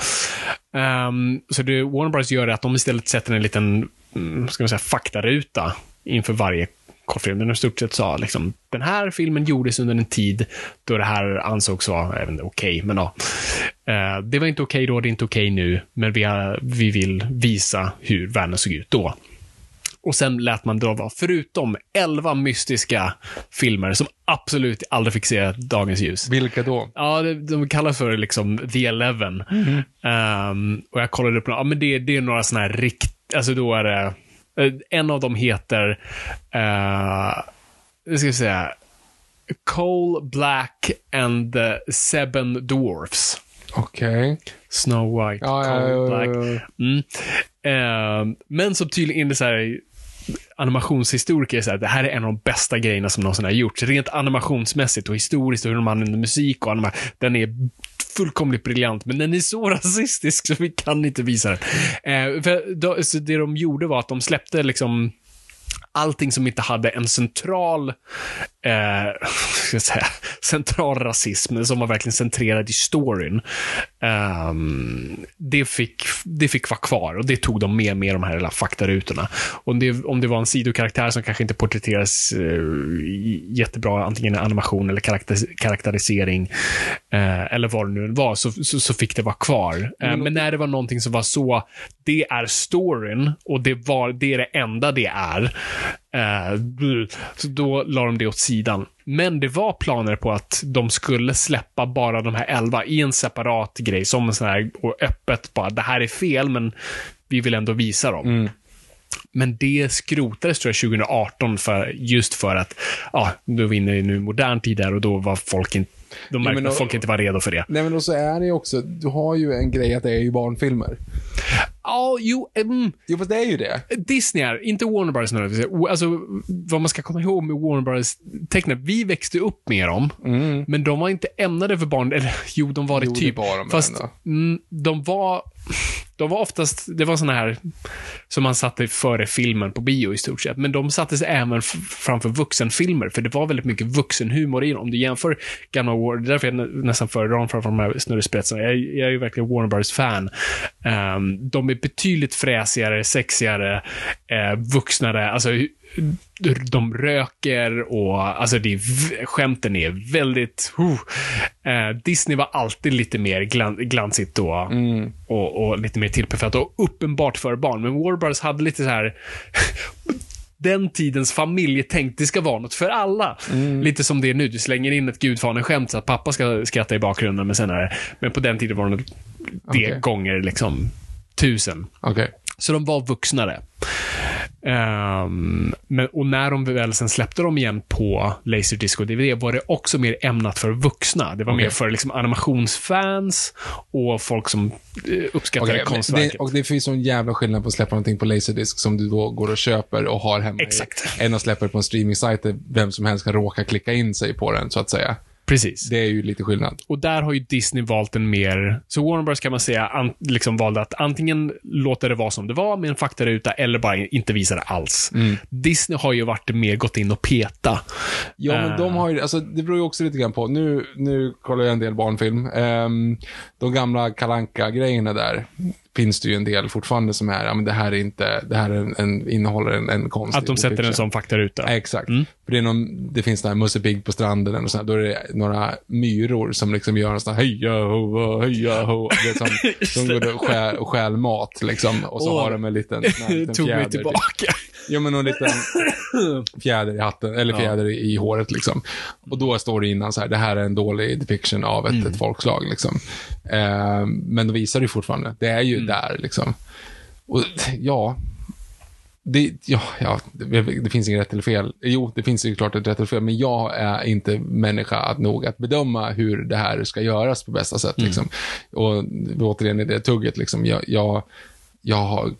Um, så det Warner Bros gör är att de istället sätter en liten, mm, ska man säga, faktaruta inför varje kortfilm. Den i stort sett sa liksom, den här filmen gjordes under en tid då det här ansågs vara, inte, okej, men ja. Eh, det var inte okej då, det är inte okej nu, men vi, har, vi vill visa hur världen såg ut då. Och sen lät man då vara, förutom 11 mystiska filmer som absolut aldrig fick se dagens ljus. Vilka då? Ja, de kallas för liksom The Eleven. Ehm, och jag kollade upp, ja men det, det är några sådana här rikt... Alltså då är det... eh, En av dem heter... Uh, nu ska vi säga. Coal Black and the Seven Dwarfs. Okej. Snow White, ja, Coal ja, Black. ja, ja. Mm. Ehm, men som tydligen är så här animationshistoriker, så här, det här är en av de bästa grejerna som någonsin har gjorts. Rent animationsmässigt och historiskt och hur de använder musik och anima- Den är fullkomligt briljant, men den är så rasistisk så vi kan inte visa den. Eh, för då, så det de gjorde var att de släppte liksom allting som inte hade en central, eh, ska jag säga, central rasism, som var verkligen centrerad i storyn. Eh, det, fick, det fick vara kvar och det tog de med med de här hela faktarutorna. Om det, om det var en sidokaraktär som kanske inte porträtteras eh, jättebra, antingen i animation eller karaktär, karaktärisering, eh, eller vad det nu var, så, så, så fick det vara kvar. Eh, men när det var någonting som var så, det är storyn och det, var, det är det enda det är, eh, så då la de det åt sidan. Men det var planer på att de skulle släppa bara de här elva i en separat grej, som en sån här, och öppet bara, det här är fel, men vi vill ändå visa dem. Men det skrotades tror jag 2018 för, just för att, ja, då är vi inne i nu modern tid där och då var folk inte, de märkte men att folk inte var redo för det. Nej men då så är det ju också, du har ju en grej att det är ju barnfilmer. Ja, jo, mm, Jo fast det är ju det. Disney är, inte Warner Bros. nödvändigtvis. Alltså, vad man ska komma ihåg med Warner Bros. tecknare, vi växte upp med dem, men de var inte ämnade för barn. Eller jo, de var det Jo, det typ. var de Fast mm, de var, de var oftast, det var såna här som man satte före filmen på bio i stort sett. Men de sattes även framför vuxenfilmer, för det var väldigt mycket vuxenhumor i dem. Om du jämför gamla War, det är därför jag nästan föredrar dem framför de här snurrespetsarna. Jag, jag är ju verkligen Warner Bros-fan. Um, ehm, de är betydligt fräsigare, sexigare, eh, vuxnare. Alltså, de röker och alltså det är, skämten är väldigt... Uh. Disney var alltid lite mer glan, glansigt och, och, och lite mer tillperfekt och uppenbart för barn. Men Warner hade lite så här den tidens familjetänk, det ska vara något för alla. Lite som det är nu, du slänger in ett gudfadern-skämt så att pappa ska skratta i bakgrunden, men sen är men på den tiden var det det Okej. gånger liksom tusen. Okej. Så de var vuxnare. Ehm, men, och när de väl sen släppte dem igen på Laserdisc och DVD var det också mer ämnat för vuxna. Det var Okej. mer för liksom, animationsfans och folk som eh, uppskattade men konstverket. det, och det finns sån jävla skillnad på att släppa någonting på Laserdisc som du då går och köper och har hemma. i- Exakt. Än att släppa det på en streaming-sajt där vem som helst kan råka klicka in sig på den, så att säga. Precis. Det är ju lite skillnad. Och där har ju Disney valt en mer... Så Warner Bros kan man säga an, liksom valde att antingen låta det vara som det var med en faktaruta eller bara inte visa det alls. Mm. Disney har ju varit mer gått in och peta. Ja, men de har ju, alltså det beror ju också lite grann på. Nu, nu kollar jag en del barnfilm. Ehm, de gamla kalanka grejerna där finns det ju en del fortfarande som är, ja men det här är inte, det här är en, en, innehåller en, en konstig Att de sätter den depiction. som faktaruta. Ja, exakt. För det, är någon, det finns den här Musse Pigg på stranden och sånt, då är det några myror som liksom gör en sån här heja ho, heja ho. Det är som, som går och stjäl, och stjäl mat liksom. Och så Åh. har de en liten, en liten Tog mig fjäder. tillbaka. Ja, men någon liten fjäder i hatten, eller fjäder i håret liksom. Och då står det innan så här, det här är en dålig depiction av ett, ett folkslag liksom. Eh, men då visar det fortfarande, det är ju där liksom. Och ja, det, ja, ja det, det finns inget rätt eller fel. Jo, det finns ju klart ett rätt eller fel, men jag är inte människa att nog att bedöma hur det här ska göras på bästa sätt. Liksom. Och återigen i det tugget, liksom, jag, jag, jag har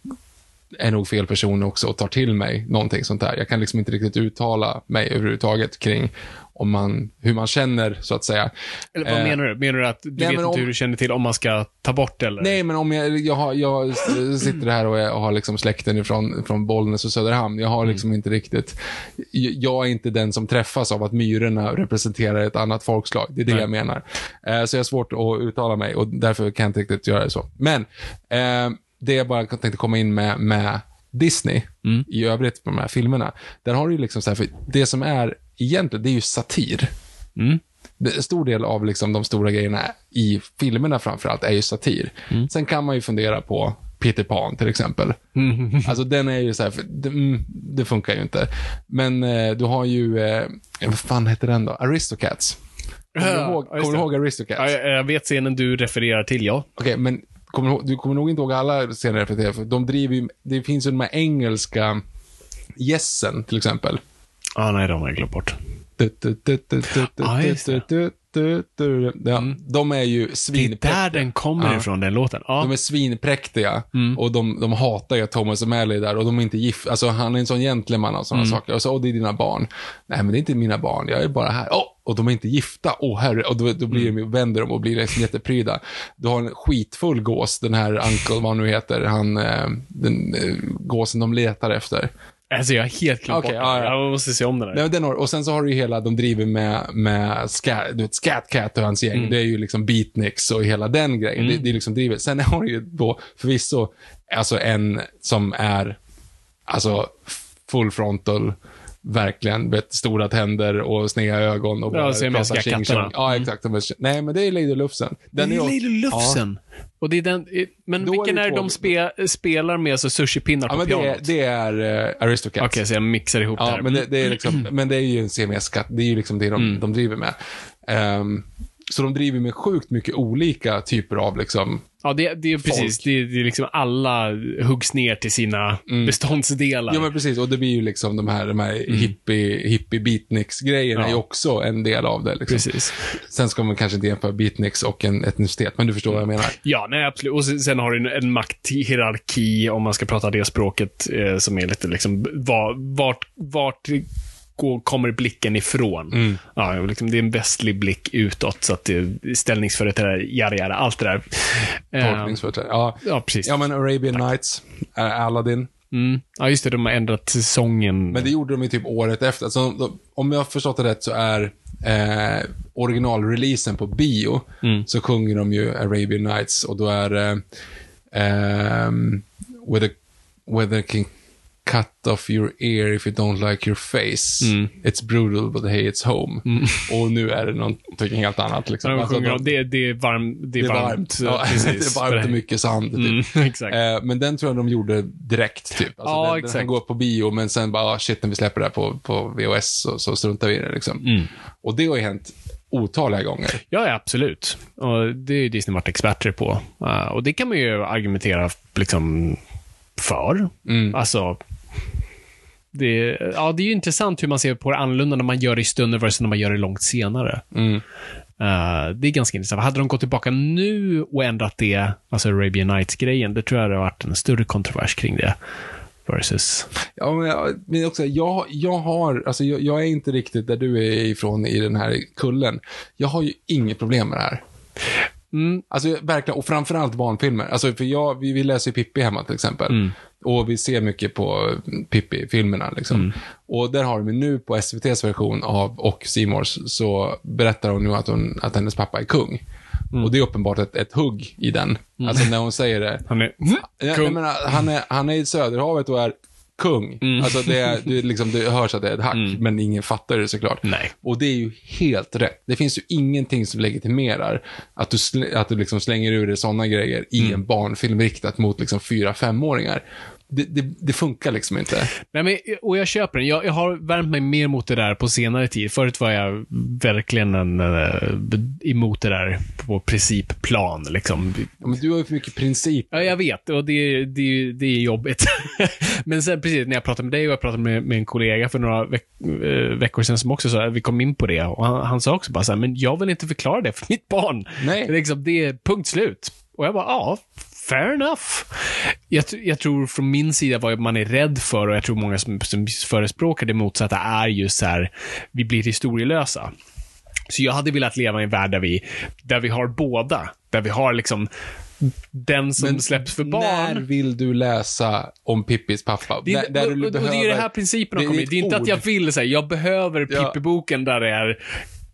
är nog fel person också och tar till mig någonting sånt där. Jag kan liksom inte riktigt uttala mig överhuvudtaget kring om man, hur man känner, så att säga. Eller vad Eh, menar du? Menar du att du nej, vet men inte om- hur du känner till om man ska ta bort eller? Nej, men om jag, jag, har, jag sitter här och, jag har liksom släkten ifrån, från Bollnäs och Söderhamn. Jag har liksom inte riktigt, jag är inte den som träffas av att myrorna representerar ett annat folkslag. Det är det Nej. jag menar. Eh, så jag har svårt att uttala mig och därför kan jag inte riktigt göra det så. Men, eh, det jag bara tänkte komma in med, med Disney i övrigt på de här filmerna. Där har du liksom så här, för det som är egentligen, det är ju satir. Mm. En stor del av liksom de stora grejerna i filmerna framförallt är ju satir. Sen kan man ju fundera på Peter Pan till exempel. Alltså den är ju så här, för, det, mm, det funkar ju inte. Men eh, du har ju, eh, vad fan heter den då? Aristocats. Kommer du ihåg, ja, kommer du ihåg Aristocats? Ja, jag, vet scenen du refererar till, ja. Okej, men kommer du, kommer nog inte ihåg alla scener efter det, för de driver ju, det finns ju de här engelska gässen till exempel. Ah, nej, de har jag glömt bort. Ja, De är ju Det är svinpräktiga. där den kommer Ja. ifrån, den låten. Ja. De är svinpräktiga Mm. och de, de hatar ju Thomas O'Malley där och de är inte gift. Alltså han är en sån gentleman och sådana Mm. saker. Och så, åh det är dina barn. Nej men det är inte mina barn, jag är bara här. Åh, och de är inte gifta. Åh herre. Och då, då blir Mm. de, vänder de och blir liksom jättepryda. Du har en skitfull gås, den här Uncle, vad han nu heter, han, eh, den eh, gåsen de letar efter. Alltså, jag har helt glömt bort ja, ja. Jag måste se om den där. Nej, den har, och sen så har du ju hela, de driver med, med Scat, du vet, Scat Cat och hans gäng. Mm. Det är ju liksom Beatniks och hela den grejen. Det, det är liksom drivet. Sen har du ju då förvisso, alltså en som är, alltså full frontal, verkligen, vet, stora tänder och sneda ögon och Ja, siamesiska pratar tjing katterna. Ja, exakt. De är- Nej, men det är Lady Lufsen. Den det är ju- Lady Lufsen. Och det är den, eh, men Då är vilken det är det de spe, spelar med alltså sushi-pinnar Ja, på men det är, pianot? det är uh, Aristocats. Okej, så jag mixar ihop det Ja, här. men det, det är liksom, men det är ju en CMS-skatt. Det är ju liksom det de, Mm. de driver med. Ehm, så de driver med sjukt mycket olika typer av liksom, Ja, det, det är precis. Det, det är liksom alla huggs ner till sina beståndsdelar. Mm. Ja, men precis. Och det blir ju liksom de här, de här hippie, hippie beatniks-grejerna Ja. är ju också en del av det. Liksom. Precis. Sen ska man kanske inte jämföra beatniks och en etnicitet, men du förstår vad jag menar. Ja, nej absolut. Och sen, sen har du en, en makthierarki, om man ska prata det språket, eh, som är lite liksom, var, vart, vart går, kommer blicken ifrån? Mm. Ja, liksom, det är en västlig blick utåt, så att det är ställningsföreträdare, jada, jada, allt det där. Eh, Tolkningsföreträdare. Ja. ja, precis. ja, men Arabian Nights, äh, Aladdin. Mm. Ja, just det, de har ändrat säsongen. Men det gjorde de ju typ året efter. Alltså, de, om jag har förstått det rätt så är eh, originalreleasen på bio, Mm. så sjunger de ju Arabian Nights och då är det ehm, whether, whether can cut off your ear if you don't like your face. Mm. It's brutal but hey it's home. Och nu är det någonting helt annat. Liksom. De Alltså, de- det, det är varmt. Det är varmt. varmt. Ja, precis. det är varmt och mycket sand. Typ. Mm, exakt. Eh, men den tror jag de gjorde direkt, typ. Alltså, Ja, den, den exakt. kan gå upp på bio, men sen bara, ah, shit, när vi släpper det här på, på VHS så, så struntar vi i det. Liksom. Mm. Och det har ju hänt otaliga gånger. Ja, absolut. Och det är Disney varit experter på. Uh, och det kan man ju argumentera liksom för. Mm. Alltså, Det, ja, det är ju intressant hur man ser på det annorlunda när man gör det i stunden versus när man gör det långt senare. Mm. Eh, det är ganska intressant. Hade de gått tillbaka nu och ändrat det, alltså Arabian Nights-grejen, det tror jag det har varit en större kontrovers kring det. Versus... Ja, men, jag- men också, jag, jag har, alltså jag, jag är inte riktigt där du är ifrån i den här kullen. Jag har ju inget problem med det här. Mm, Alltså verkligen, och framförallt barnfilmer. Alltså för jag, vi, vi läser ju Pippi hemma till exempel. Mm. Och vi ser mycket på Pippi-filmerna liksom. Mm. Och där har de nu på SVTs version av, och Seymours så berättar hon nu att, hon, att hennes pappa är kung. Mm. Och det är uppenbart ett, ett hugg i den. Alltså när hon säger det. han är... Ja. Jag menar, han, är, han är i Söderhavet och är kung. Mm. Alltså det, är, det, är liksom, det hörs att det är ett hack, men ingen fattar det såklart. Nej. Och det är ju helt rätt. Det finns ju ingenting som legitimerar att du, att du liksom slänger ur dig sådana grejer i Mm. en barnfilm riktat mot liksom fyra, femåringar. Det, det, det funkar liksom inte. Nej, men, och jag köper den. Jag, jag har värmt mig mer mot det där på senare tid. Förut var jag verkligen en, eh, emot det där på principplan. Liksom. Ja, men du har ju för mycket princip. Ja, jag vet. Och det, det, det är jobbigt. Men sen precis när jag pratade med dig och jag pratade med, med en kollega för några veck, eh, veckor sedan som också sa vi kom in på det. Och han, han sa också bara så här, men jag vill inte förklara det för mitt barn. Nej. Det är Liksom, det är punkt slut. Och jag bara, ja, fair enough. Jag, jag tror från min sida vad man är rädd för och jag tror många som, som förespråkar det motsatta är just så här, vi blir historielösa. Så jag hade velat leva i en värld där vi, där vi har båda. Där vi har liksom den som Men släpps för När barn. vill du läsa om Pippis pappa? Det är, Där- där och, du och, det är ju det här principen har det är Det är inte att jag ord. vill säga, jag behöver Ja. Pippi-boken där det är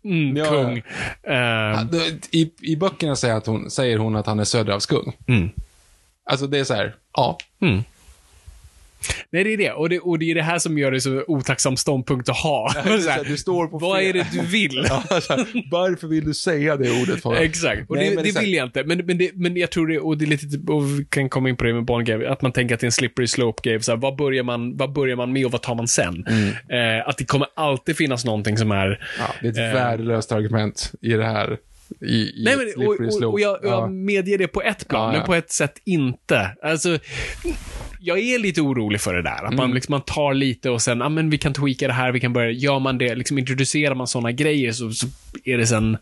mm, Ja, kung. Ehm, I, I böckerna säger, hon, säger hon att han är Söderhavskung. Mm. Alltså det är så här, ja. Mm. Nej, det är det. Och, det. och det är det här som gör det så otacksam ståndpunkt att ha. det är så här, du står på vad är det du vill? Ja, så här, varför vill du säga det ordet? För? Exakt. Och Nej, det, det så här- vill jag inte. Men, men, det, men jag tror det, och det är lite, och vi kan komma in på det med barngame, att man tänker att det är en slippery slope. Så här, vad, börjar man, vad börjar man med och vad tar man sen? Eh, att det kommer alltid finnas någonting som är... Mm. Ja, det är ett Eh. värdelöst argument i det här. I, Nej, men, och, och, och jag, Ja. jag medger det på ett plan, Ja, ja. men på ett sätt inte. Alltså, jag är lite orolig för det där. Att Mm. man, liksom, man tar lite och sen, ja men vi kan tweaka det här, vi kan börja, gör man det, liksom introducerar man sådana grejer så, så är det sen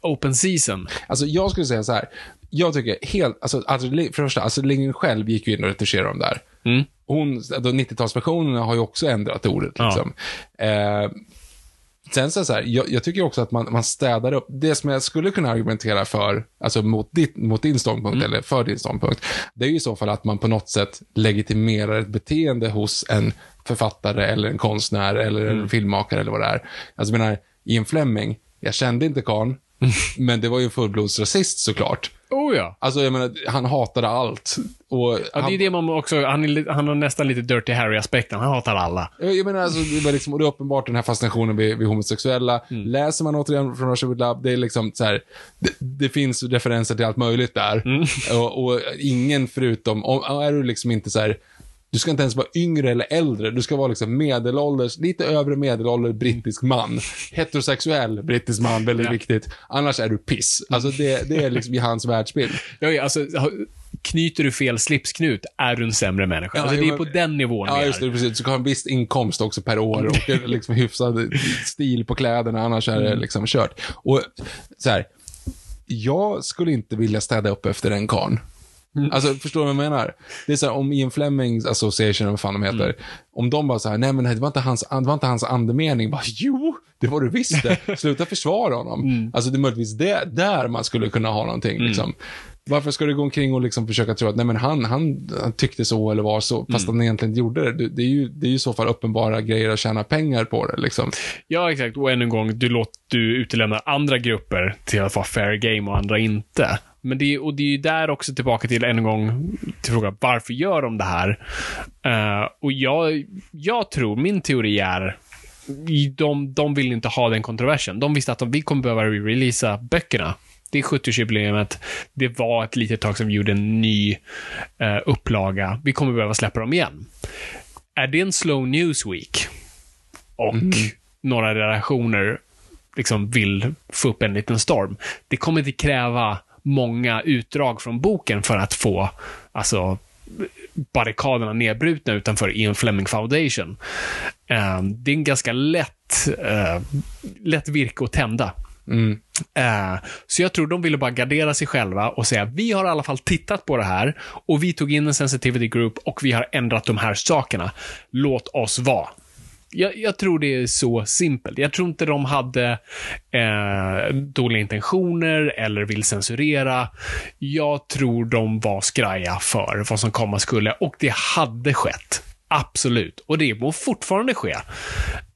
open season. Alltså jag skulle säga så här. Jag tycker helt, alltså, alltså för det första, alltså Lindgren själv gick ju in och retuscherade dem där. Mm. Hon, då 90-talsversionerna har ju också ändrat ordet liksom. Eh, sen så, så här, jag, jag tycker också att man, man städar upp. Det som jag skulle kunna argumentera för, alltså mot, ditt, mot din ståndpunkt, Mm. eller för din ståndpunkt, det är ju i så fall att man på något sätt legitimerar ett beteende hos en författare eller en konstnär eller Mm. en filmmakare eller vad det är. Alltså jag menar, Ian Fleming, jag kände inte karln, men det var ju en fullblodsrasist såklart. Oh ja. Alltså jag menar, han hatade allt. Och Ja, det är det man också, han, är, han har nästan lite Dirty Harry-aspekten. Han hatar alla. Jag jag menar, alltså, det, var liksom, det är uppenbart den här fascinationen vid, vid homosexuella. Mm. Läser man återigen från with Love, det är liksom så här, det, det finns referenser till allt möjligt där. Mm. Och, och ingen förutom, om, är du liksom inte så här, du ska inte ens vara yngre eller äldre, du ska vara liksom medelålders, lite övre medelålder brittisk man. Heterosexuell brittisk man, väldigt Ja. viktigt. Annars är du piss. Alltså det, det är liksom i hans världsbild. Ja, alltså, knyter du fel slipsknut är du en sämre människa. Ja, alltså, det är på den nivån Ja, just det. Precis. Du ska ha en viss inkomst också per år och liksom hyfsad stil på kläderna, annars är det Mm. liksom kört. Och så här, jag skulle inte vilja städa upp efter en karn. Mm. Alltså, förstår du vad jag menar? Det är så här, om Ian Flemings Association, eller vad fan de heter, Mm. om de bara så här, nej men det var inte hans, det var inte hans andemening. Bara, jo, det var du visst det. Sluta försvara honom. Mm. Alltså, det är möjligtvis det, där man skulle kunna ha någonting. Liksom. Varför ska du gå omkring och liksom försöka tro att nej, men han, han, han tyckte så eller var så, fast han egentligen inte gjorde det. Det- Det är, ju, det är ju i så fall uppenbara grejer att tjäna pengar på det. Liksom. Ja, exakt. Och än en gång, du, låter, du utelämnar andra grupper till att vara fair game och andra inte. Men det, och det är ju där också tillbaka till, en gång, till frågan, varför gör de det här? Eh, och jag, jag tror, min teori är, de, de vill inte ha den kontroversen. De visste att de, vi kommer behöva releasa böckerna. Det är 70-årsjubileumet. Det var ett litet tag som vi gjorde en ny eh, upplaga. Vi kommer behöva släppa dem igen. Är det en slow news week? Och några redaktioner liksom vill få upp en liten storm. Det kommer inte kräva många utdrag från boken för att få alltså, barrikaderna nedbrutna utanför Ian Fleming Foundation. Eh, det är en ganska lätt, eh, lätt virke att tända. Mm. Eh, så jag tror de ville bara gardera sig själva och säga vi har i alla fall tittat på det här och vi tog in en sensitivity group och vi har ändrat de här sakerna. Låt oss vara. Jag, jag tror det är så simpelt. Jag tror inte de hade eh, dåliga intentioner eller vill censurera. Jag tror de var skraja för vad som komma skulle och det hade skett. Absolut. Och det må fortfarande ske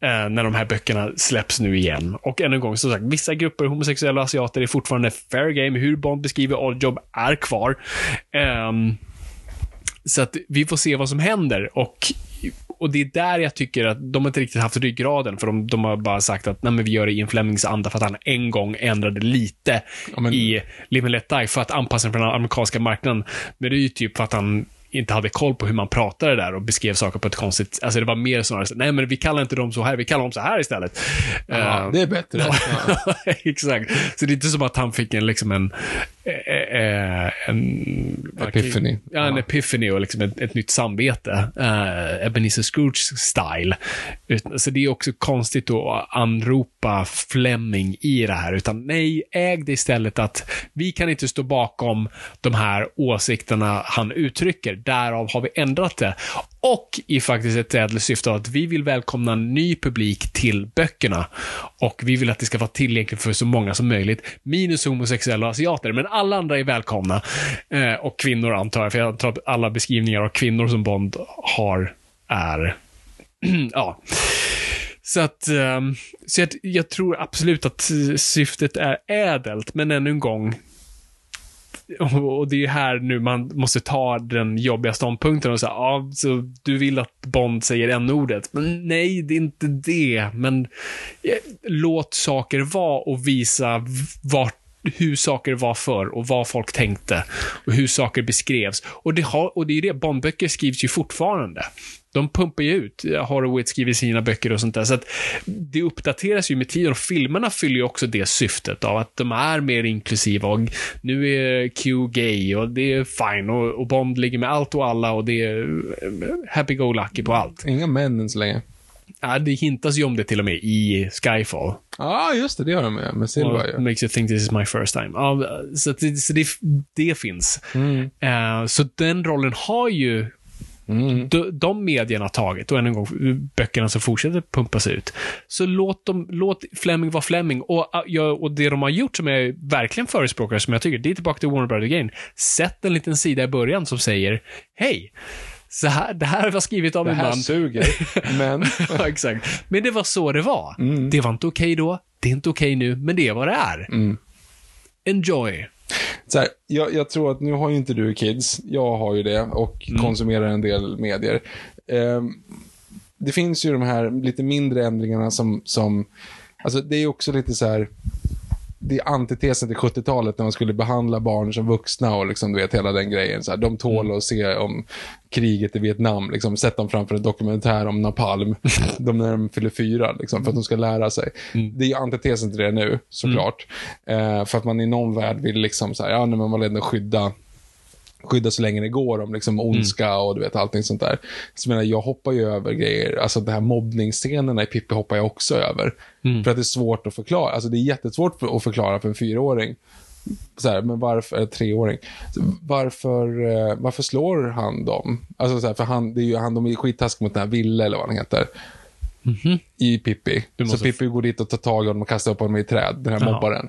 eh, när de här böckerna släpps nu igen. Och än en gång, som sagt, vissa grupper, homosexuella och asiater, är fortfarande fair game. Hur Bond beskriver Oddjob är kvar. Eh, så att vi får se vad som händer. Och, och det är där jag tycker att de inte riktigt haft ryggraden, för de, de har bara sagt att Nej, men vi gör det i en Flemings anda för att han en gång ändrade lite Ja, men- i Live and Let Die för att anpassa den för den amerikanska marknaden. Men det är ju typ för att han inte hade koll på hur man pratade där och beskrev saker på ett konstigt... Alltså det var mer snarare nej men vi kallar inte dem så här, vi kallar dem så här istället. Ja, Eh, det är bättre. Ja. Exakt. Så det är inte som att han fick en, liksom en, eh, eh, en Epiphany. Ja, en Ja. epiphany och liksom ett, ett nytt samvete. Uh, Ebenezer Scrooge-style. Så det är också konstigt att anropa Fleming i det här, utan nej, äg det istället att vi kan inte stå bakom de här åsikterna han uttrycker. Därav har vi ändrat det. Och i faktiskt ett ädelt syfte av att vi vill välkomna en ny publik till böckerna. Och vi vill att det ska vara tillgängligt för så många som möjligt. Minus homosexuella och asiater, men alla andra är välkomna. Eh, och kvinnor antar jag, för jag antar att alla beskrivningar av kvinnor som Bond har är... ja. Så att, ehm, så jag, jag tror absolut att syftet är ädelt, men ännu en gång, och och det är ju här nu man måste ta den jobbiga ståndpunkten och säga, ja, så du vill att Bond säger n-ordet. Men nej, det är inte det. Men eh, låt saker vara och visa vart hur saker var förr och vad folk tänkte och hur saker beskrevs. Och det, har, och det är ju det, Bondböcker skrivs ju fortfarande. De pumpar ju ut. Horowitz skriver sina böcker och sånt där. Så att det uppdateras ju med tiden och filmerna fyller ju också det syftet av att de är mer inklusiva och nu är Q gay och det är fine och, och Bond ligger med allt och alla och det är eh, happy-go-lucky på allt. Inga män än så länge. Ja, det hintas ju om det till och med i Skyfall. Ja, ah, just det. Det gör de med. Med Silva ju. makes you think this is my first time. Ja, så det, så det, det finns. Mm. Eh, så den rollen har ju Mm. de, de medierna tagit och än en gång böckerna som fortsätter pumpas ut. Så låt, dem, låt Fleming vara Fleming. Och, ja, och det de har gjort som jag verkligen förespråkar, som jag tycker, det är tillbaka till Warner Brothers Again. Sätt en liten sida i början som säger, hej, så här, det här var skrivet av Det en här man. suger. Men... ja, exakt. Men det var så det var. Mm. Det var inte okej då, det är inte okej nu, men det är vad det är. Mm. Enjoy. Så här, jag, jag tror att nu har ju inte du kids. Jag har ju det och Mm. konsumerar en del medier. Ehm, det finns ju de här lite mindre ändringarna som, som alltså det är också lite så här, det är antitesen till 70-talet när man skulle behandla barn som vuxna och liksom, du vet, hela den grejen. Så här, de tål Mm. att se om kriget i Vietnam, liksom, sätt dem framför en dokumentär om napalm, de när de fyller fyra, liksom, för att de ska lära sig. Mm. Det är antitesen till det nu, såklart. Eh, för att man i någon värld vill liksom, så här, ja, men man vill ändå skydda skydda så länge det går om liksom ondska och du vet allting sånt där. Så jag menar, jag hoppar ju över grejer, alltså de här mobbningsscenerna i Pippi hoppar jag också över. För att det är svårt att förklara, alltså det är jättesvårt för, att förklara för en fyraåring. Så här, men varför, eller treåring, varför, eh, varför slår han dem? Alltså så här, för han, det är ju, han, de är skittaskiga mot den här Ville eller vad han heter. I Pippi. Du måste- Så Pippi går dit och tar tag i honom och kastar upp honom i träd, den här Jaha. mobbaren.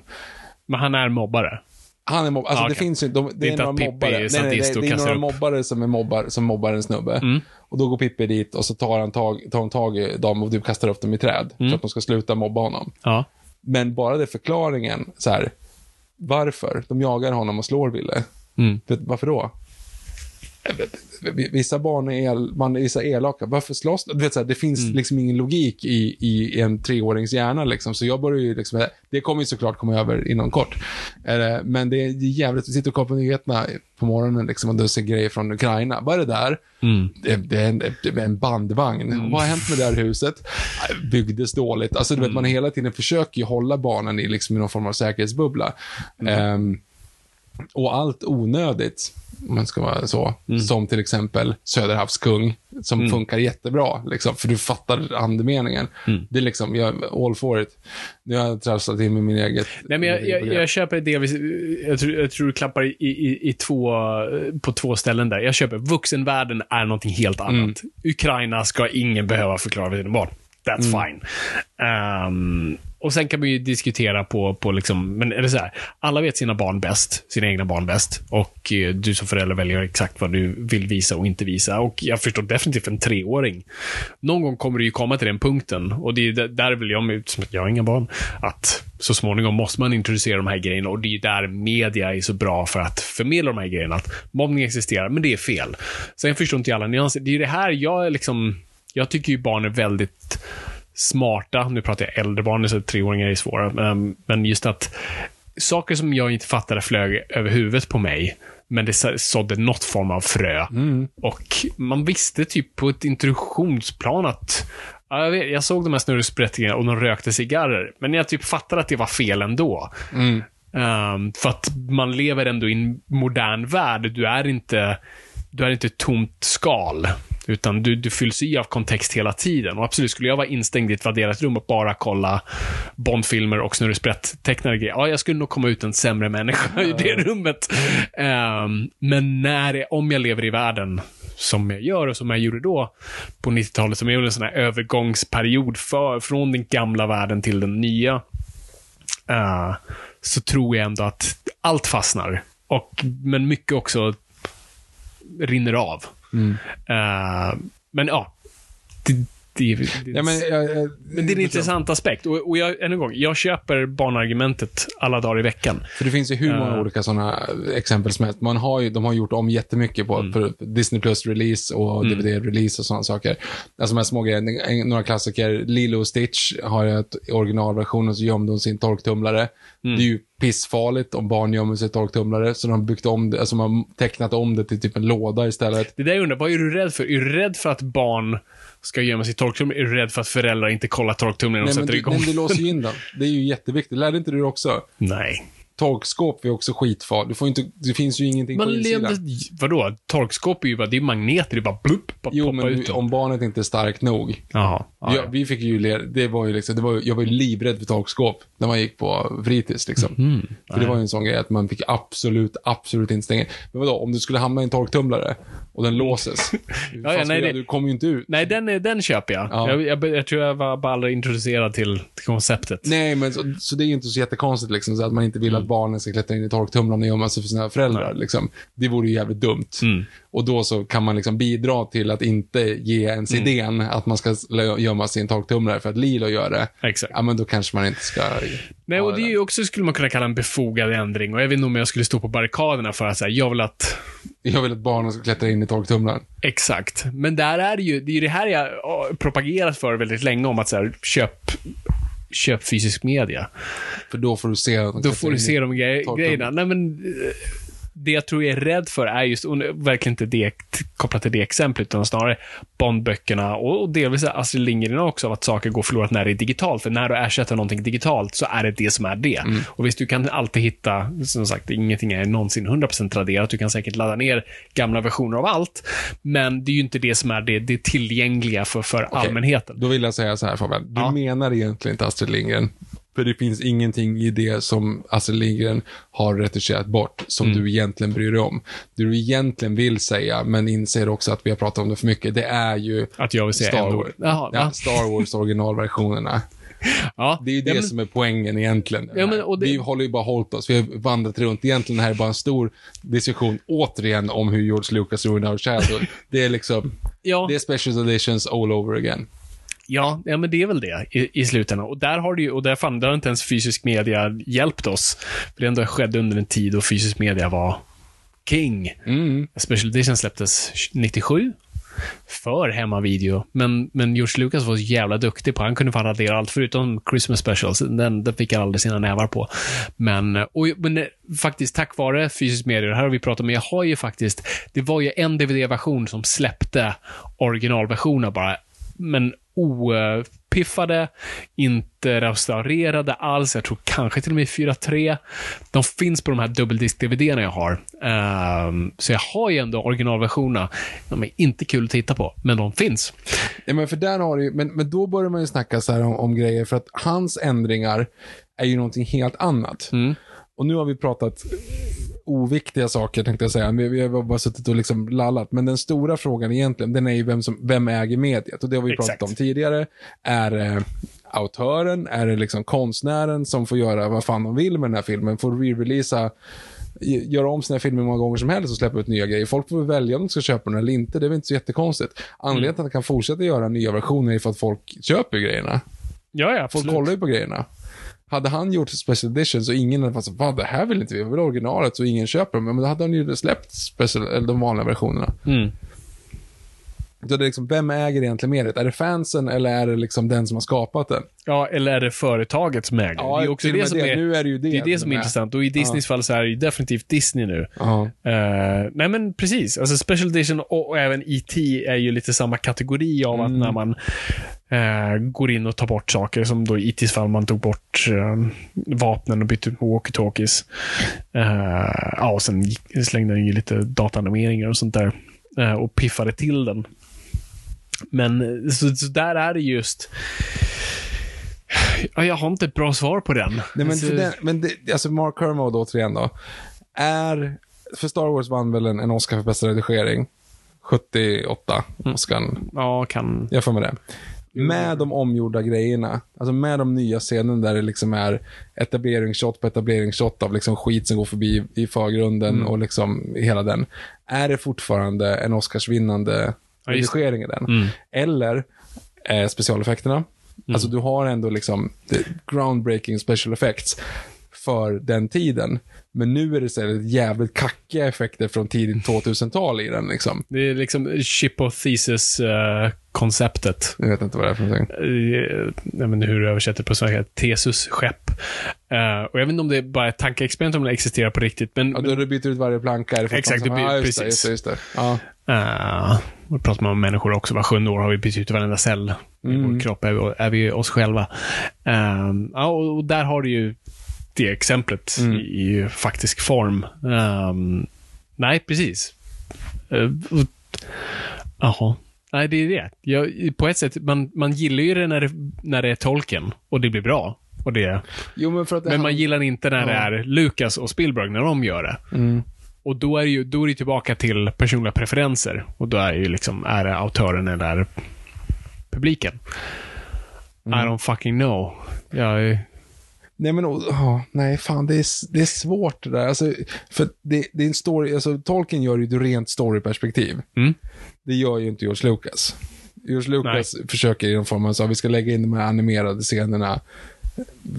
Men han är mobbare. Han är mobb- alltså Ah, det finns ju, de, det, är är, inte några att Pippi mobbare. är Nej, nej, sadist det, det är några upp. mobbare som, är mobbar, som mobbar en snubbe. Mm. Och då går Pippi dit och så tar han tag, tar han tag i dem och typ kastar upp dem i träd. Mm. För att de ska sluta mobba honom. Ja. Men bara det förklaringen, så här, varför? De jagar honom och slår Ville. Mm. Varför då? Vissa barn är, el, man, vissa är elaka. Varför slåss du? vet, så här, Det finns Mm. liksom ingen logik i, i en treårings hjärna. Liksom. Så jag börjar ju liksom, det kommer ju såklart komma över inom kort. Eh, Men det är jävligt, vi sitter och kollar på nyheterna på morgonen liksom, och du ser grejer från Ukraina. Vad är det där? Mm. Det, det, är en, det är en bandvagn. Vad har hänt med det här huset? Eh, Byggdes dåligt. Alltså, du vet, man hela tiden försöker ju hålla barnen i, liksom, i någon form av säkerhetsbubbla. Ehm, Och allt onödigt, om man ska vara så, Mm. som till exempel Söderhavskung, som funkar jättebra, liksom, för du fattar andemeningen. Mm. Det är liksom, jag all for it. Nu har jag trasslat in med min eget Nej, men jag, jag, jag köper delvis, jag tror, jag tror du klappar i, i, i två, på två ställen där. Jag köper, vuxenvärlden är någonting helt annat. Mm. Ukraina ska ingen behöva förklara för sina barn. That's Mm. fine. Ehm, och sen kan man ju diskutera på, på liksom, men är det så här, alla vet sina barn bäst, sina egna barn bäst. Och eh, du som förälder väljer exakt vad du vill visa och inte visa. Och jag förstår definitivt en treåring. Någon gång kommer det ju komma till den punkten. Och det är där- vill jag, som jag har inga barn, att så småningom måste man introducera de här grejerna. Och det är ju där media är så bra för att förmedla de här grejerna. Att mobbning existerar, men det är fel. Sen förstår inte jag alla nyanser. Det är ju det här jag är liksom, jag tycker ju barn är väldigt smarta. Nu pratar jag äldre barn, så treåringar är svåra. Men, men just att saker som jag inte fattade flög över huvudet på mig, men det så- sådde något form av frö. Och man visste typ på ett introduktionsplan att Ja, jag, vet, jag såg de här snurresprättingarna och de rökte cigarrer, men jag typ fattade att det var fel ändå. Ehm, för att man lever ändå i en modern värld. Du är inte, du är inte ett tomt skal. Utan du, du fylls i av kontext hela tiden. Och absolut, skulle jag vara instängd i ett vadderat rum och bara kolla Bondfilmer och snurresprätt-tecknade grejer, ja, jag skulle nog komma ut en sämre människa i det rummet. Ehm, men när, om jag lever i världen som jag gör och som jag gjorde då på 90-talet, som är en sån här övergångsperiod för, från den gamla världen till den nya, eh, så tror jag ändå att allt fastnar. Och, men mycket också rinner av. Mm. Uh, men ja, det, det, det, Ja, men, jag, jag, men det är en intressant aspekt. Och, och jag, än en gång, jag köper barnargumentet alla dagar i veckan. För det finns ju hur många Eh. olika sådana exempel som helst. Man har ju, de har gjort om jättemycket Mm. på, på Disney Plus-release och DVD-release och sådana saker. Alltså de här små grejerna, några klassiker. Lilo och Stitch har ju ett originalversion och så gömde hon sin torktumlare. Mm. Det är ju pissfarligt om barn gömmer sig i torktumlare, så de har byggt om det, alltså de har tecknat om det till typ en låda istället. Det där jag undrar, vad är du rädd för? Är du rädd för att barn ska gömma sig i torktumlaren? Är du rädd för att föräldrar inte kollar torktumlaren och sätter du, igång? men du låser ju in den. Det är ju jätteviktigt. Lärde inte du också? Nej. Torkskåp är också skitfarligt. Du får inte, det finns ju ingenting Men på insidan. vadå? Torkskåp är ju bara, det är magneter, det är bara blupp, bara Jo, men ut om barnet inte är starkt nog. Jaha. Ja, Ja, vi fick ju, det var ju liksom, det var, jag var ju livrädd för torkskåp när man gick på fritids liksom. Mhm. För det var ju en sån grej att man fick absolut, absolut inte stänga. Men vadå, om du skulle hamna i en torktumlare och den låses. ja, ska nej, det- du kommer ju inte ut. Nej, den, är- den köper jag. Ja. Jag, jag. Jag tror jag var bara aldrig introducerad till, till konceptet. Nej, men så, så det är ju inte så jättekonstigt liksom, så att man inte vill Mm. Att barnen ska klättra in i torktumlaren och gömma sig för sina föräldrar. Liksom. Det vore ju jävligt dumt. Mm. Och då så kan man liksom bidra till att inte ge ens Mm. idén att man ska gömma en torktumlare för att Lilo gör det. Exakt. Ja, men då kanske man inte ska... Nej, och det är ju också, skulle man kunna kalla en befogad ändring. Och jag vet inte om jag skulle stå på barrikaderna för att säga, jag vill att Jag vill att barnen ska klättra in i torktumlaren. Exakt. Men där är det ju, det är ju det här jag propagerat för väldigt länge om att så här, köp, köp fysisk media. För då får du se... Då får du se de gre- grejerna. Nej, men eh, det jag tror jag är rädd för är just, och verkligen inte det kopplat till det exemplet, utan snarare Bondböckerna och, och delvis Astrid Lindgren också, av att saker går förlorat när det är digitalt. För när du ersätter någonting digitalt så är det det som är det. Mm. Och visst, du kan alltid hitta, som sagt, ingenting är någonsin 100% raderat. Du kan säkert ladda ner gamla versioner av allt. Men det är ju inte det som är det, det tillgängliga för, för Okej, allmänheten. Då vill jag säga så här Fabian. Du Ja. menar egentligen inte Astrid Lindgren. För det finns ingenting i det som Astrid Lindgren har retuscherat bort som Mm. du egentligen bryr dig om. Det du egentligen vill säga, men inser också att vi har pratat om det för mycket, det är ju Att jag vill säga Star Wars. Jaha, ja? Star Wars originalversionerna. Ja, Det är ju det ja, men- som är poängen egentligen. Ja, men, det- Vi håller ju bara hållit oss. Vi har vandrat runt. Egentligen här är bara en stor diskussion, återigen, om hur George Lucas ruined our childhood. Det är liksom, det är special editions all over again. Ja, ja, men det är väl det i, i slutändan. Och där har det ju, och där, fan, där har inte ens fysisk media hjälpt oss. För det ändå skedde under en tid då fysisk media var king. Mm. Special Edition släpptes 97. För hemmavideo. Men, men George Lucas var så jävla duktig på, han kunde fan radera allt förutom Christmas specials. Den, den fick han aldrig sina nävar på. Men, och, men eh, faktiskt tack vare fysisk media, det här har vi pratat om, men jag har ju faktiskt, det var ju en DVD-version som släppte originalversionen bara, men opiffade, inte restaurerade alls. Jag tror kanske till och med i 4.3. De finns på de här dubbeldisk-DVD-erna jag har. Ehm, så jag har ju ändå originalversionerna. De är inte kul att titta på, men de finns. Ja, men för där har du men, men då börjar man ju snacka så här om, om grejer, för att hans ändringar är ju någonting helt annat. Mm. Och nu har vi pratat oviktiga saker, tänkte jag säga. Vi, vi har bara suttit och liksom lallat. Men den stora frågan egentligen, den är ju vem, som, vem äger mediet? Och det har vi Exakt. pratat om tidigare. Är det autören? Är det liksom konstnären som får göra vad fan de vill med den här filmen? Får re-releasa göra om sina filmer många gånger som helst och släppa ut nya grejer. Folk får väl välja om de ska köpa den eller inte. Det är väl inte så jättekonstigt. Anledningen till att han kan fortsätta göra nya versioner är för att folk köper grejerna. Ja, ja, Folk kollar ju på grejerna. Hade han gjort special edition så ingen hade varit så, vad det här vill inte vi, vi vill originalet så ingen köper dem. Men då hade han ju släppt special, eller de vanliga versionerna. Mm. Så det är liksom, vem äger egentligen mediet? Är det fansen eller är det liksom den som har skapat den? Ja, eller är det företaget som äger? Ja, det är också det som det. är, Nu är det ju det det, är det som är med. intressant. Och i Disneys fall så är det ju definitivt Disney nu. Ja. Eh, nej men precis. Alltså Special Edition och, och även E.T. är ju lite samma kategori av Mm. att när man eh, går in och tar bort saker, som då i E.T.s fall man tog bort eh, vapnen och bytte ut walkie-talkies. Ja, och sen slängde den ju lite dataanimeringar och sånt där. och piffade till den. Men så, så där är det just... Ja, jag har inte ett bra svar på den. Nej, men för den, men det, alltså Mark Kermode återigen då. Är, för Star Wars vann väl en, en Oscar för bästa redigering. 78, Oscarn. Ja, kan... Jag får med det. Med de omgjorda grejerna, alltså med de nya scenerna där det liksom är etableringsshot på etableringsshot av liksom skit som går förbi i förgrunden Mm. och liksom hela den. Är det fortfarande en Oscarsvinnande Ja, just det. redigering i den? Mm. Eller eh, specialeffekterna. Alltså du har ändå liksom groundbreaking special effects för den tiden. Men nu är det här jävligt kackiga effekter från tidigt 2000-tal i den liksom. Det är liksom ship of thesis-konceptet. Jag vet inte vad det är för någonting. Uh, vet inte hhur du översätter på svenska. Thesus-skepp. Eh, och jag vet inte om det är bara ett tankeexperiment om det existerar på riktigt. Men, Ja, då du byter ut varje planka. Är det Exakt, du just det, precis. just det, just det. Uh, och pratar man om människor också. Var sjunde år har vi bytt ut varenda cell i Mm. vår kropp. Är vi, är vi oss själva. Ehm, ja, och där har du ju det exemplet Mm. i, i faktisk form. Ehm, nej, precis. Uh, Jaha. Nej, det är det. Jag, på ett sätt, man, man gillar ju det när, det när det är tolken och det blir bra. Och det, Jo, men det men man gillar inte när det Ja. är Lucas och Spielberg, när de gör det. Mm. Och då är det ju då är det tillbaka till personliga preferenser. Och då är det ju liksom, är det autören eller publiken? I don't fucking know. Jag, Nej, men oh, nej, fan, det är, det är svårt det där. Alltså, för det, det är en story, alltså Tolkien gör ju ett rent storyperspektiv. Mm. Det gör ju inte George Lucas. George Lucas försöker i någon form av, så, vi ska lägga in de här animerade scenerna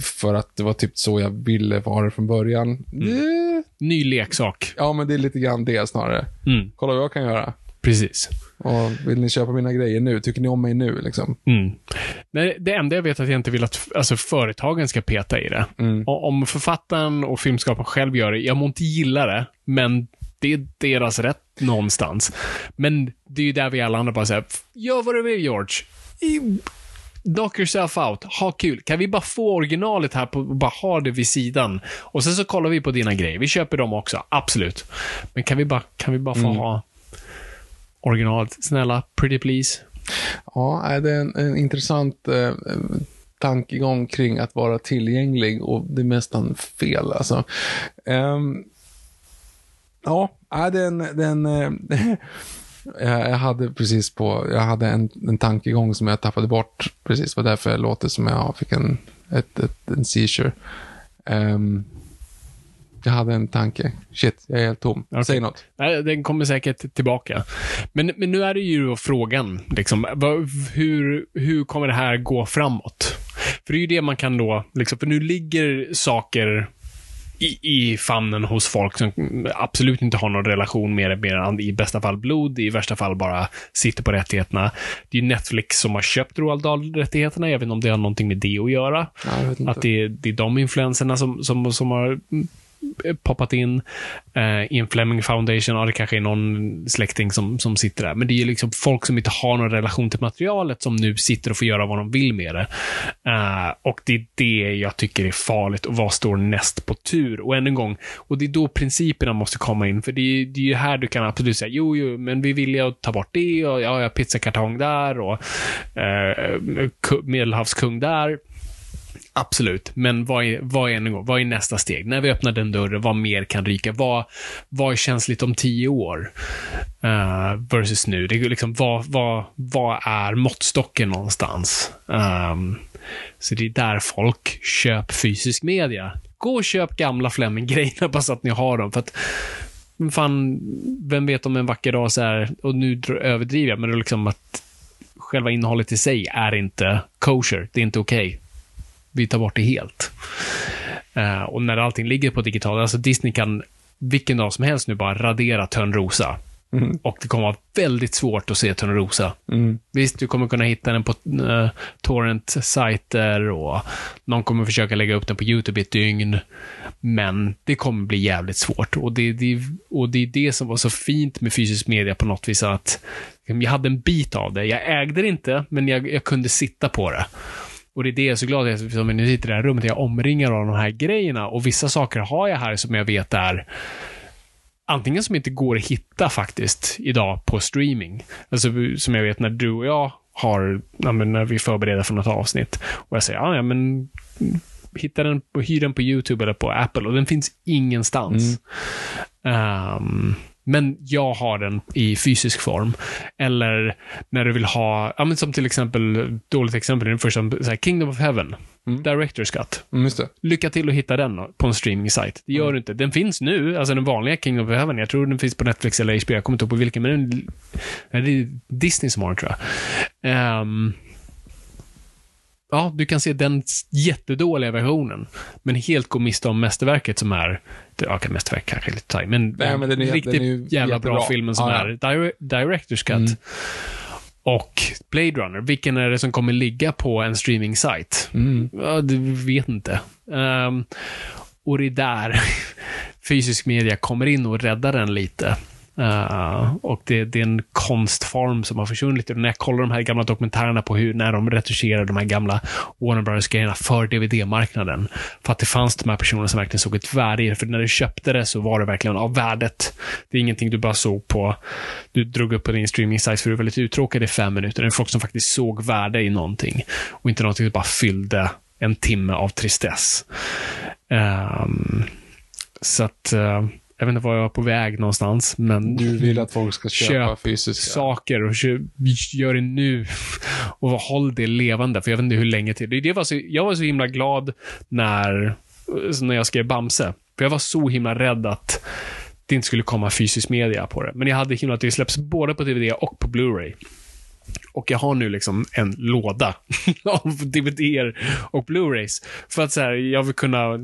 för att det var typ så jag ville det från början. Det, ny leksak. ja, men det är lite grann det snarare. Mm, Kolla vad jag kan göra. precis. Och vill ni köpa mina grejer nu? Tycker ni om mig nu liksom? Mm. Nej, det enda jag vet är att jag inte vill att alltså, företagen ska peta i det. Mm. Om författaren och filmskaparen själv gör det, jag må inte gilla det, men det är deras rätt någonstans. Men det är ju där vi alla andra bara säger, gör vad du vill George. I- Knock yourself out, ha kul. Kan vi bara få originalet här på, och bara ha det vid sidan? Och sen så kollar vi på dina grejer. Vi köper dem också, absolut. Men kan vi bara, kan vi bara få ha originalet? Snälla, pretty please. Ja, det är en, en intressant eh, tankegång kring att vara tillgänglig och det är nästan fel alltså. Ehm, ja, nej, den, den eh, jag jag hade precis på, jag hade en, en tankegång som jag tappade bort precis, det var därför jag låter som jag fick en, ett, ett, en seizure. Ehm, jag hade en tanke. Shit, jag är helt tom. Okej. Säg något. Nej, den kommer säkert tillbaka. Men, men nu är det ju då frågan, liksom, hur, hur kommer det här gå framåt? För det är ju det man kan då, liksom, för nu ligger saker i, i famnen hos folk som absolut inte har någon relation med det, mer än i bästa fall blod, i värsta fall bara sitter på rättigheterna. Det är Netflix som har köpt Roald Dahl-rättigheterna. Inte om det har någonting med det att göra. Att det är, det är de influenserna som, som, som har poppat in. Uh, en Fleming Foundation, ja, det kanske är någon släkting som, som sitter där. Men det är liksom folk som inte har någon relation till materialet som nu sitter och får göra vad de vill med det. Uh, och det är det jag tycker är farligt och vad står näst på tur? Och än en gång, och det är då principerna måste komma in. För det är, det är ju här du kan absolut säga, jo, jo, men vi vill ju ta bort det och ja, jag har pizzakartong där och uh, medelhavskung där. Absolut, men vad är, vad, är, vad är nästa steg? När vi öppnar den dörren, vad mer kan ryka? Vad, vad är känsligt om tio år? Uh, versus nu. Det är liksom, vad, vad, vad är måttstocken någonstans? Um, så det är där folk köper fysisk media. Gå och köp gamla Fleming-grejerna bara så att ni har dem. För att, fan, vem vet om en vacker dag så här, och nu överdriver jag, men det är liksom att själva innehållet i sig är inte kosher. Det är inte okej. Okay vi tar bort det helt. Uh, och när allting ligger på digitalt, alltså Disney kan vilken dag som helst nu bara radera Törnrosa. Mm. Och det kommer vara väldigt svårt att se Törnrosa. Mm. Visst, du kommer kunna hitta den på uh, torrent-sajter och någon kommer försöka lägga upp den på YouTube i ett dygn. Men det kommer bli jävligt svårt. Och det, det, och det är det som var så fint med fysisk media på något vis, att jag hade en bit av det. Jag ägde det inte, men jag, jag kunde sitta på det. Och det är det jag är så glad för, som nu sitter i det här rummet, jag omringar av de här grejerna och vissa saker har jag här som jag vet är antingen som inte går att hitta faktiskt idag på streaming. Alltså som jag vet när du och jag har, ja, när vi förbereder för något avsnitt och jag säger, ja, men hitta den, hyr den på YouTube eller på Apple och den finns ingenstans. Mm. Um, men jag har den i fysisk form. Eller när du vill ha, ja, men som till exempel, dåligt exempel, den första, så här, Kingdom of Heaven. Mm. Director's Cut. Mm, Lycka till att hitta den på en streaming-sajt. Det gör mm. du inte. Den finns nu, alltså den vanliga Kingdom of Heaven. Jag tror den finns på Netflix eller HBO. Jag kommer inte ihåg på vilken, men den, det är Disney som har den, tror jag. Um, ja, du kan se den jättedåliga versionen, men helt gå miste om mästerverket som är, ja, okay, mästerverk kanske lite taj, men, Nej, men den är, riktigt den är jävla jättebra. bra filmen som ja, ja. är dire Director's Cut. Mm. Och Blade Runner, vilken är det som kommer ligga på en streaming-sajt? Mm. Ja, du vet inte. Um, och det är där fysisk media kommer in och räddar den lite. Uh, och det, det, är en konstform som har försvunnit. Och när jag kollar de här gamla dokumentärerna på hur, när de retuscherade de här gamla Warner Brothers-grejerna för DVD-marknaden. För att det fanns de här personerna som verkligen såg ett värde i det. För när du köpte det så var det verkligen av värdet. Det är ingenting du bara såg på, du drog upp på din streaming-site för du var lite uttråkad i fem minuter. Det är folk som faktiskt såg värde i någonting. Och inte någonting som bara fyllde en timme av tristess. Um, så att uh, jag vet inte var jag var på väg någonstans, men... Du vill att folk ska köpa köp fysiska saker och köp, gör det nu. Och håll det levande, för jag vet inte hur länge till. Det var så, jag var så himla glad när, när jag skrev Bamse. För jag var så himla rädd att det inte skulle komma fysisk media på det. Men jag hade himla att det släpps både på DVD och på Blu-ray. Och jag har nu liksom en låda av DVDer och Blu-rays. För att så här, jag vill kunna,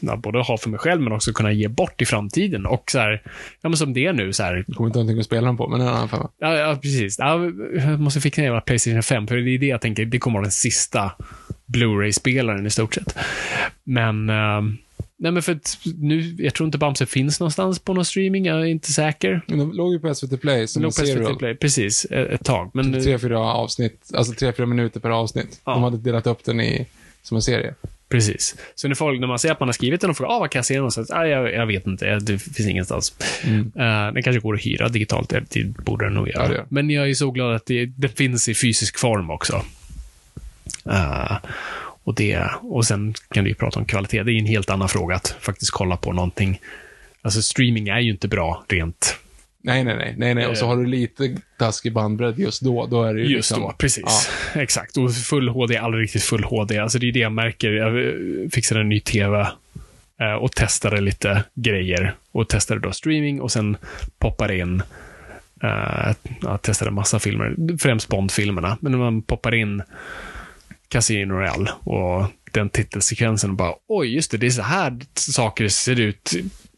ja, både ha för mig själv, men också kunna ge bort i framtiden. Och så här, ja men som det är nu så här. Du kommer inte ha någonting att spela dem på, men en annan femma. Ja, ja, precis. Ja, jag måste fixa ner Playstation 5, för det är det jag tänker, det kommer vara den sista Blu-ray-spelaren i stort sett. Men, uh, Nej, men för att nu, jag tror inte Bamse finns någonstans på någon streaming, jag är inte säker. de låg ju på SVT Play som låg på SVT Play, precis, ett tag. Men... Typ tre, fyra avsnitt, alltså tre, fyra minuter per avsnitt. Ja. De hade delat upp den i, som en serie. Precis. Så när folk, när man ser att man har skrivit den och frågar, ah, vad kan jag se någonstans? Ah, jag, jag vet inte, det finns ingenstans. Mm. Uh, den kanske går att hyra digitalt, det borde den nog göra. Ja, Men jag är så glad att det, det finns i fysisk form också. Uh, och, det, och sen kan du ju prata om kvalitet. Det är en helt annan fråga att faktiskt kolla på någonting. Alltså streaming är ju inte bra rent Nej, nej, nej, nej, nej. Och så har du lite taskig bandbredd just då. Då är det ju Just liksom, då, precis. Ja. Exakt. Och full HD är aldrig riktigt full HD. Alltså det är det jag märker. Jag eh, fixade en ny TV eh, och testade lite grejer. Och testade då streaming och sen poppade in Uh, jag testade massa filmer, främst Bond-filmerna. Men när man poppar in Casino Royale och den titelsekvensen och bara oj, just det, det är så här saker ser ut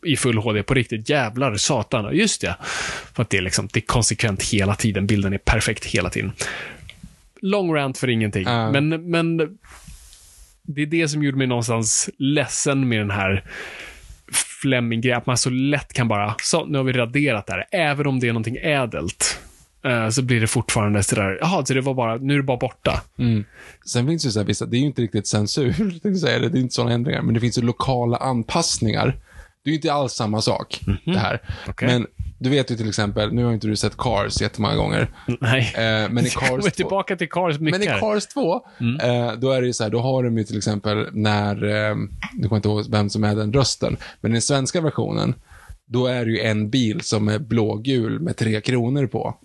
i full HD på riktigt. Jävlar, satan. Just det. För att det är liksom, det är konsekvent hela tiden. Bilden är perfekt hela tiden. Long rant för ingenting. Uh. Men, men det är det som gjorde mig någonstans ledsen med den här Fleming-grej, att man så lätt kan bara, så nu har vi raderat det här. Även om det är någonting ädelt. Eh, så blir det fortfarande sådär, jaha, så det var bara, nu är det bara borta. Mm. Sen finns det ju så här vissa, det är ju inte riktigt censur, säga det, det är inte sådana ändringar, men det finns ju lokala anpassningar. Det är ju inte alls samma sak, det här. Okej. Men du vet ju till exempel, nu har inte du sett Cars jättemånga gånger, Nej. eh, men i Cars 2, tillbaka till Cars mycket. men i Cars 2, eh, då är det ju så här, då har de ju till exempel när, eh, nu kommer inte ihåg vem som är den rösten, men i den svenska versionen, då är det ju en bil som är blågul med tre kronor på.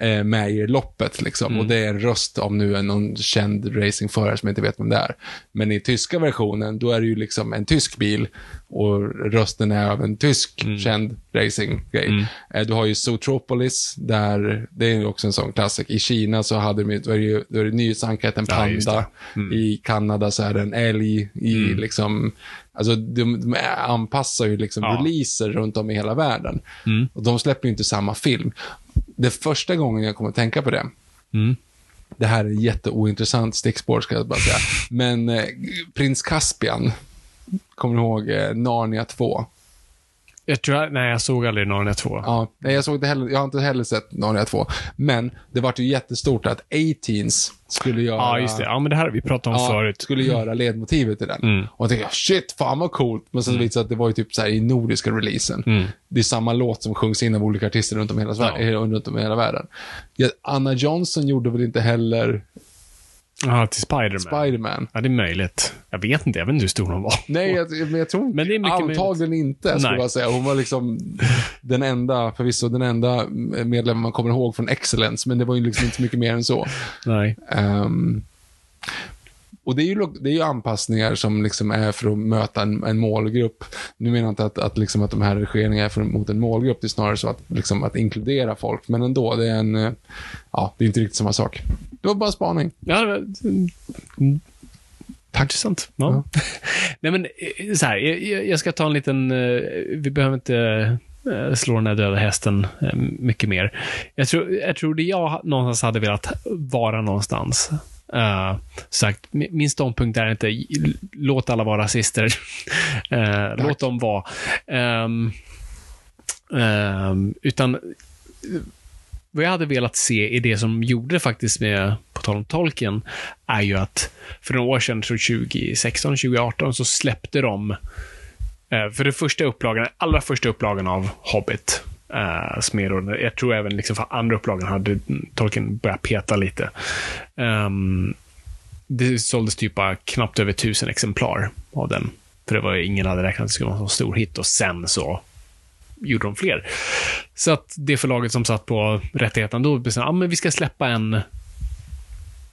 Eh, med i loppet. Liksom. Och det är en röst av nu en någon känd racingförare som jag inte vet vem det är. Men i tyska versionen, då är det ju liksom en tysk bil och rösten är av en tysk känd racinggrej. Eh, du har ju Zootropolis, där, det är ju också en sån klassiker. I Kina så hade de, då är det ju då är det nyhetsankaret en Ja, just panda. I Kanada så är det en älg. I liksom, alltså de, de anpassar ju liksom Ja. releaser runt om i hela världen. Och de släpper ju inte samma film. Det första gången jag kommer att tänka på det, Mm. det här är jätteointressant stickspår ska jag bara säga, men eh, Prins Caspian, kommer du ihåg eh, Narnia 2? Jag tror, nej, jag såg aldrig Narnia 2. Ja, nej, jag, såg inte heller, jag har inte heller sett Narnia 2, men det var ju jättestort att A-Teens skulle göra Ja, just det. Ja, men det här har vi pratat om Ja, förut. skulle göra ledmotivet i den. Mm. Och jag tänkte, shit, fan vad coolt. Men sen så visade det att det var ju typ så här i nordiska releasen. Mm. Det är samma låt som sjungs in av olika artister runt om i hela, Sverige, eh, runt om i hela världen. Ja, Anna Johnson gjorde väl inte heller Ja, till Spiderman. Spiderman? ja, det är möjligt. Jag vet inte. Jag vet inte hur stor hon var. Nej, jag, men jag tror Men det är antagligen inte, skulle Nej. jag säga. Hon var liksom den enda, förvisso den enda medlemmen man kommer ihåg från Excellence, men det var ju liksom inte mycket mer än så. Nej. Ehm, och det är, ju, det är ju anpassningar som liksom är för att möta en, en målgrupp. Nu menar jag inte att, att, liksom att de här redigeringarna är för, mot en målgrupp, det är snarare så att, liksom, att inkludera folk. Men ändå, det är en, eh, ja, det är inte riktigt samma sak. Det var bara spaning. Ja, det var... Mm. Intressant. Ja. Nej, men eh, så här. Jag, jag- ska ta en liten... eh, Vi behöver inte eh, slå den här döda hästen mycket mer. Jag tror, jag tror det jag någonstans hade velat vara någonstans. Uh, sagt, min ståndpunkt är inte låt alla vara rasister. Eh, låt dem vara. Ehm, ehm, utan vad jag hade velat se i det som gjorde faktiskt med, på tal om tolken, är ju att för några år sedan, tror 2016, 2018, så släppte de eh, för det första upplagan, allra första upplagan av Hobbit, eh, som är då, jag tror även liksom för andra upplagan hade tolken börjat peta lite. Um, det såldes typ bara knappt över tusen exemplar av den. För det var ju, ingen hade räknat att det skulle vara en så stor hit och sen så gjorde de fler. Så att det förlaget som satt på rättigheten då bestämde, ja men vi ska släppa en,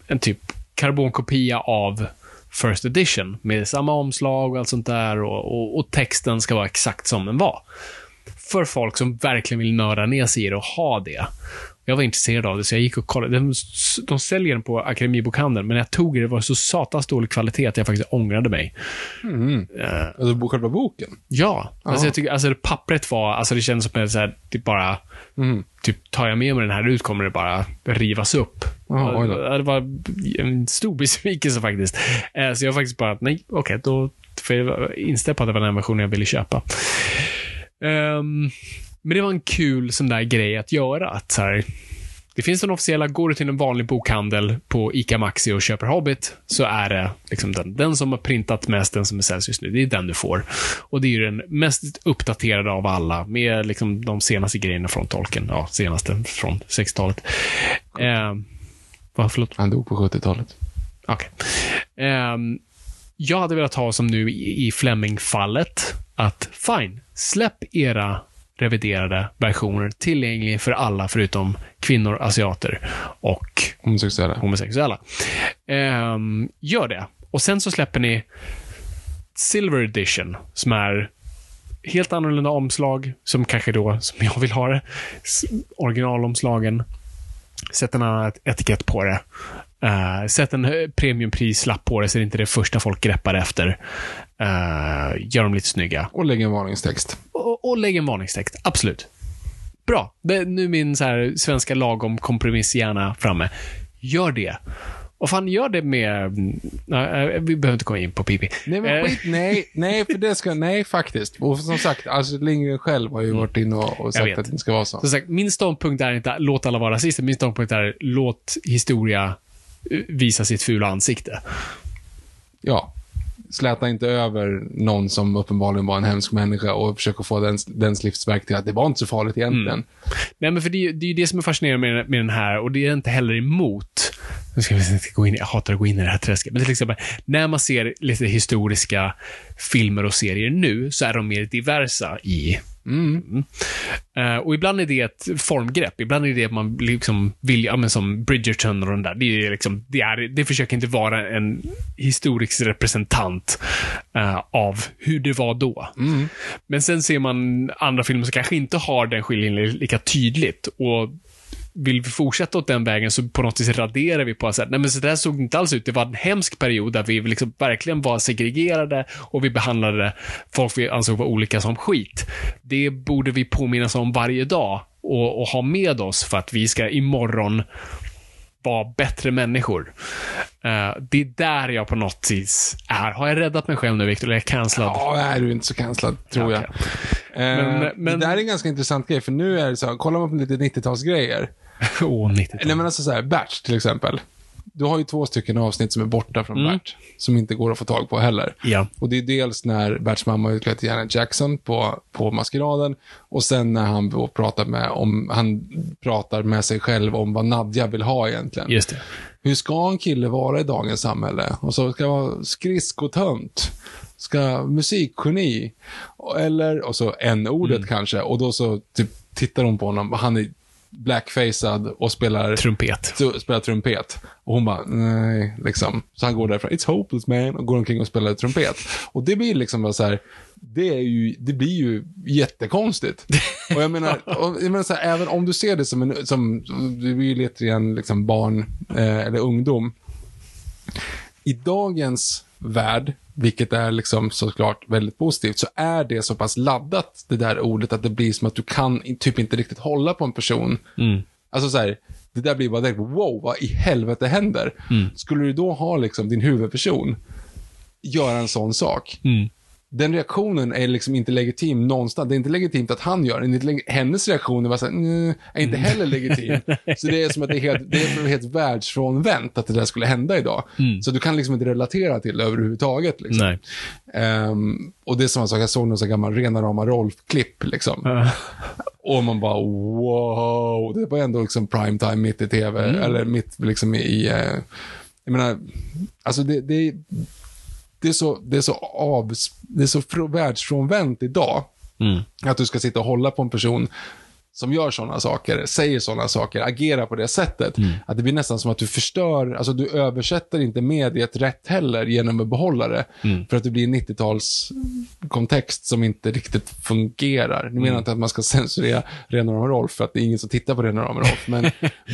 en typ karbonkopia av First Edition med samma omslag och allt sånt där och, och, och texten ska vara exakt som den var. För folk som verkligen vill nörda ner sig i det och ha det. Jag var intresserad av det, så jag gick och kollade. De, de säljer den på Akademibokhandeln, men när jag tog det, det var så satans dålig kvalitet att jag faktiskt ångrade mig. Eh, Alltså bo- själva boken. Ja, alltså Ja. jag tycker, alltså pappret var, alltså det kändes som att så här, det bara, Mm. typ tar jag med mig den här ut kommer det bara rivas upp. Ja, det var en stor besvikelse faktiskt. Eh, Så jag var faktiskt bara, nej, okej, då får jag vara inställd på att det var den versionen jag ville köpa. Ehm, men det var en kul sån där grej att göra. Att så här, det finns den officiella, går du till en vanlig bokhandel på ICA Maxi och köper Hobbit, så är det liksom den, den som har printat mest, den som är säljs just nu. Det är den du får. Och det är ju den mest uppdaterade av alla, med liksom de senaste grejerna från tolken. Ja, senaste från 60-talet. Eh, vad, förlåt? Han dog på 70-talet. Okej. Ehm, jag hade velat ha som nu i, i Fleming-fallet, att fine, släpp era reviderade versioner tillgängliga för alla förutom kvinnor, asiater och Homosexuella. homosexuella. Ehm, gör det. Och sen så släpper ni Silver Edition, som är helt annorlunda omslag, som kanske då, som jag vill ha det, originalomslagen. Sätt en annan etikett på det. Uh, sätt en hö- premiumprislapp på det så det inte är det första folk greppar efter. Uh, gör dem lite snygga. Och lägg en varningstext. Och, och lägg en varningstext. Absolut. Bra. Det, nu min så här, svenska lagom kompromisshjärna framme. Gör det. Vad fan gör det med... Nej, vi behöver inte komma in på pipi. Nej, men Eh, skit, nej, nej, för det ska, nej faktiskt. Och som sagt, Astrid Lindgren själv har ju varit inne och, och sagt att det ska vara så. Som sagt, min ståndpunkt är inte låt alla vara rasister. Min ståndpunkt är låt historia eh, visa sitt fula ansikte. Ja. Släta inte över någon som uppenbarligen var en hemsk människa och försöka få dens, dens livsverk till att det var inte så farligt egentligen. Mm. Nej, men för det, är ju- det är ju det som är fascinerande med, med den här och det är jag inte heller emot. Nu ska vi inte gå in, jag hatar att gå in i det här träsket. Men till exempel, när man ser lite historiska filmer och serier nu, så är de mer diversa i Mm. Eh, och ibland är det ett formgrepp. Ibland är det att man liksom vill, ja men som Bridgerton och den där. Det, är liksom, det, är, det försöker inte vara en historisk representant eh, av hur det var då. Men sen ser man andra filmer som kanske inte har den skiljelinjen lika tydligt. Och vill vi fortsätta åt den vägen så på något vis raderar vi på att nej men så där såg det inte alls ut. Det var en hemsk period där vi liksom verkligen var segregerade och vi behandlade folk vi ansåg var olika som skit. Det borde vi påminnas om varje dag och, och ha med oss för att vi ska imorgon vara bättre människor. Eh, det är där jag på något vis är. Har jag räddat mig själv nu, Victor? Eller är jag cancellad? Ja, är du inte så cancellad, tror Ja, jag. Eh, Men- men- Det där är en ganska intressant grej, för nu är det så här, kollar man på lite 90-talsgrejer. Åh, 90 Nej, men alltså så här, Bert till exempel. Du har ju två stycken avsnitt som är borta från Bert, som inte går att få tag på heller. Ja. Och det är dels när Berts mamma utklädd till Janet Jackson på, på maskeraden och sen när han pratar med, om, han pratar med sig själv om vad Nadja vill ha egentligen. Just det. Hur ska en kille vara i dagens samhälle? Och så ska vara skridskotönt. Ska musikgeni. Och- Eller, och så n-ordet kanske. Och då så typ, tittar hon på honom. Han är blackfacead och spelar, Trumpet. så, spelar trumpet. Och hon bara, nej, liksom. Så han går därifrån, it's hopeless man, och går omkring och spelar trumpet. Och det blir liksom bara så här, det, är ju, det blir ju jättekonstigt. Och jag menar, och jag menar så här, även om du ser det som en, som, du är ju grann liksom barn eh, eller ungdom. I dagens värld, vilket är liksom såklart väldigt positivt, så är det så pass laddat, det där ordet, att det blir som att du kan typ inte riktigt hålla på en person. Alltså så här, det där blir bara direkt, wow, vad i helvete händer? Skulle du då ha liksom din huvudperson göra en sån sak? Den reaktionen är liksom inte legitim någonstans. Det är inte legitimt att han gör. Det är Hennes reaktion är bara så här, "Mm", är inte heller legitim. Så det är som att det är helt, det är helt världsfrånvänt att det där skulle hända idag. Så du kan liksom inte relatera till det överhuvudtaget. Liksom. Ehm, och det är samma sak, jag såg någon sån gammal rena rama Rolf-klipp liksom. Och man bara wow, det var ändå liksom primetime mitt i tv, eller mitt liksom i, eh, jag menar, alltså det, det, det är så, det är så av, det är så fr- världsfrånvänt idag, att du ska sitta och hålla på en person som gör sådana saker, säger sådana saker, agerar på det sättet. Att det blir nästan som att du förstör, alltså du översätter inte mediet rätt heller genom att behålla det. För att det blir en 90-tals kontext som inte riktigt fungerar. Nu menar jag inte att man ska censurera Rena rama Rolf, för att det är ingen som tittar på Rena rama Rolf. Men,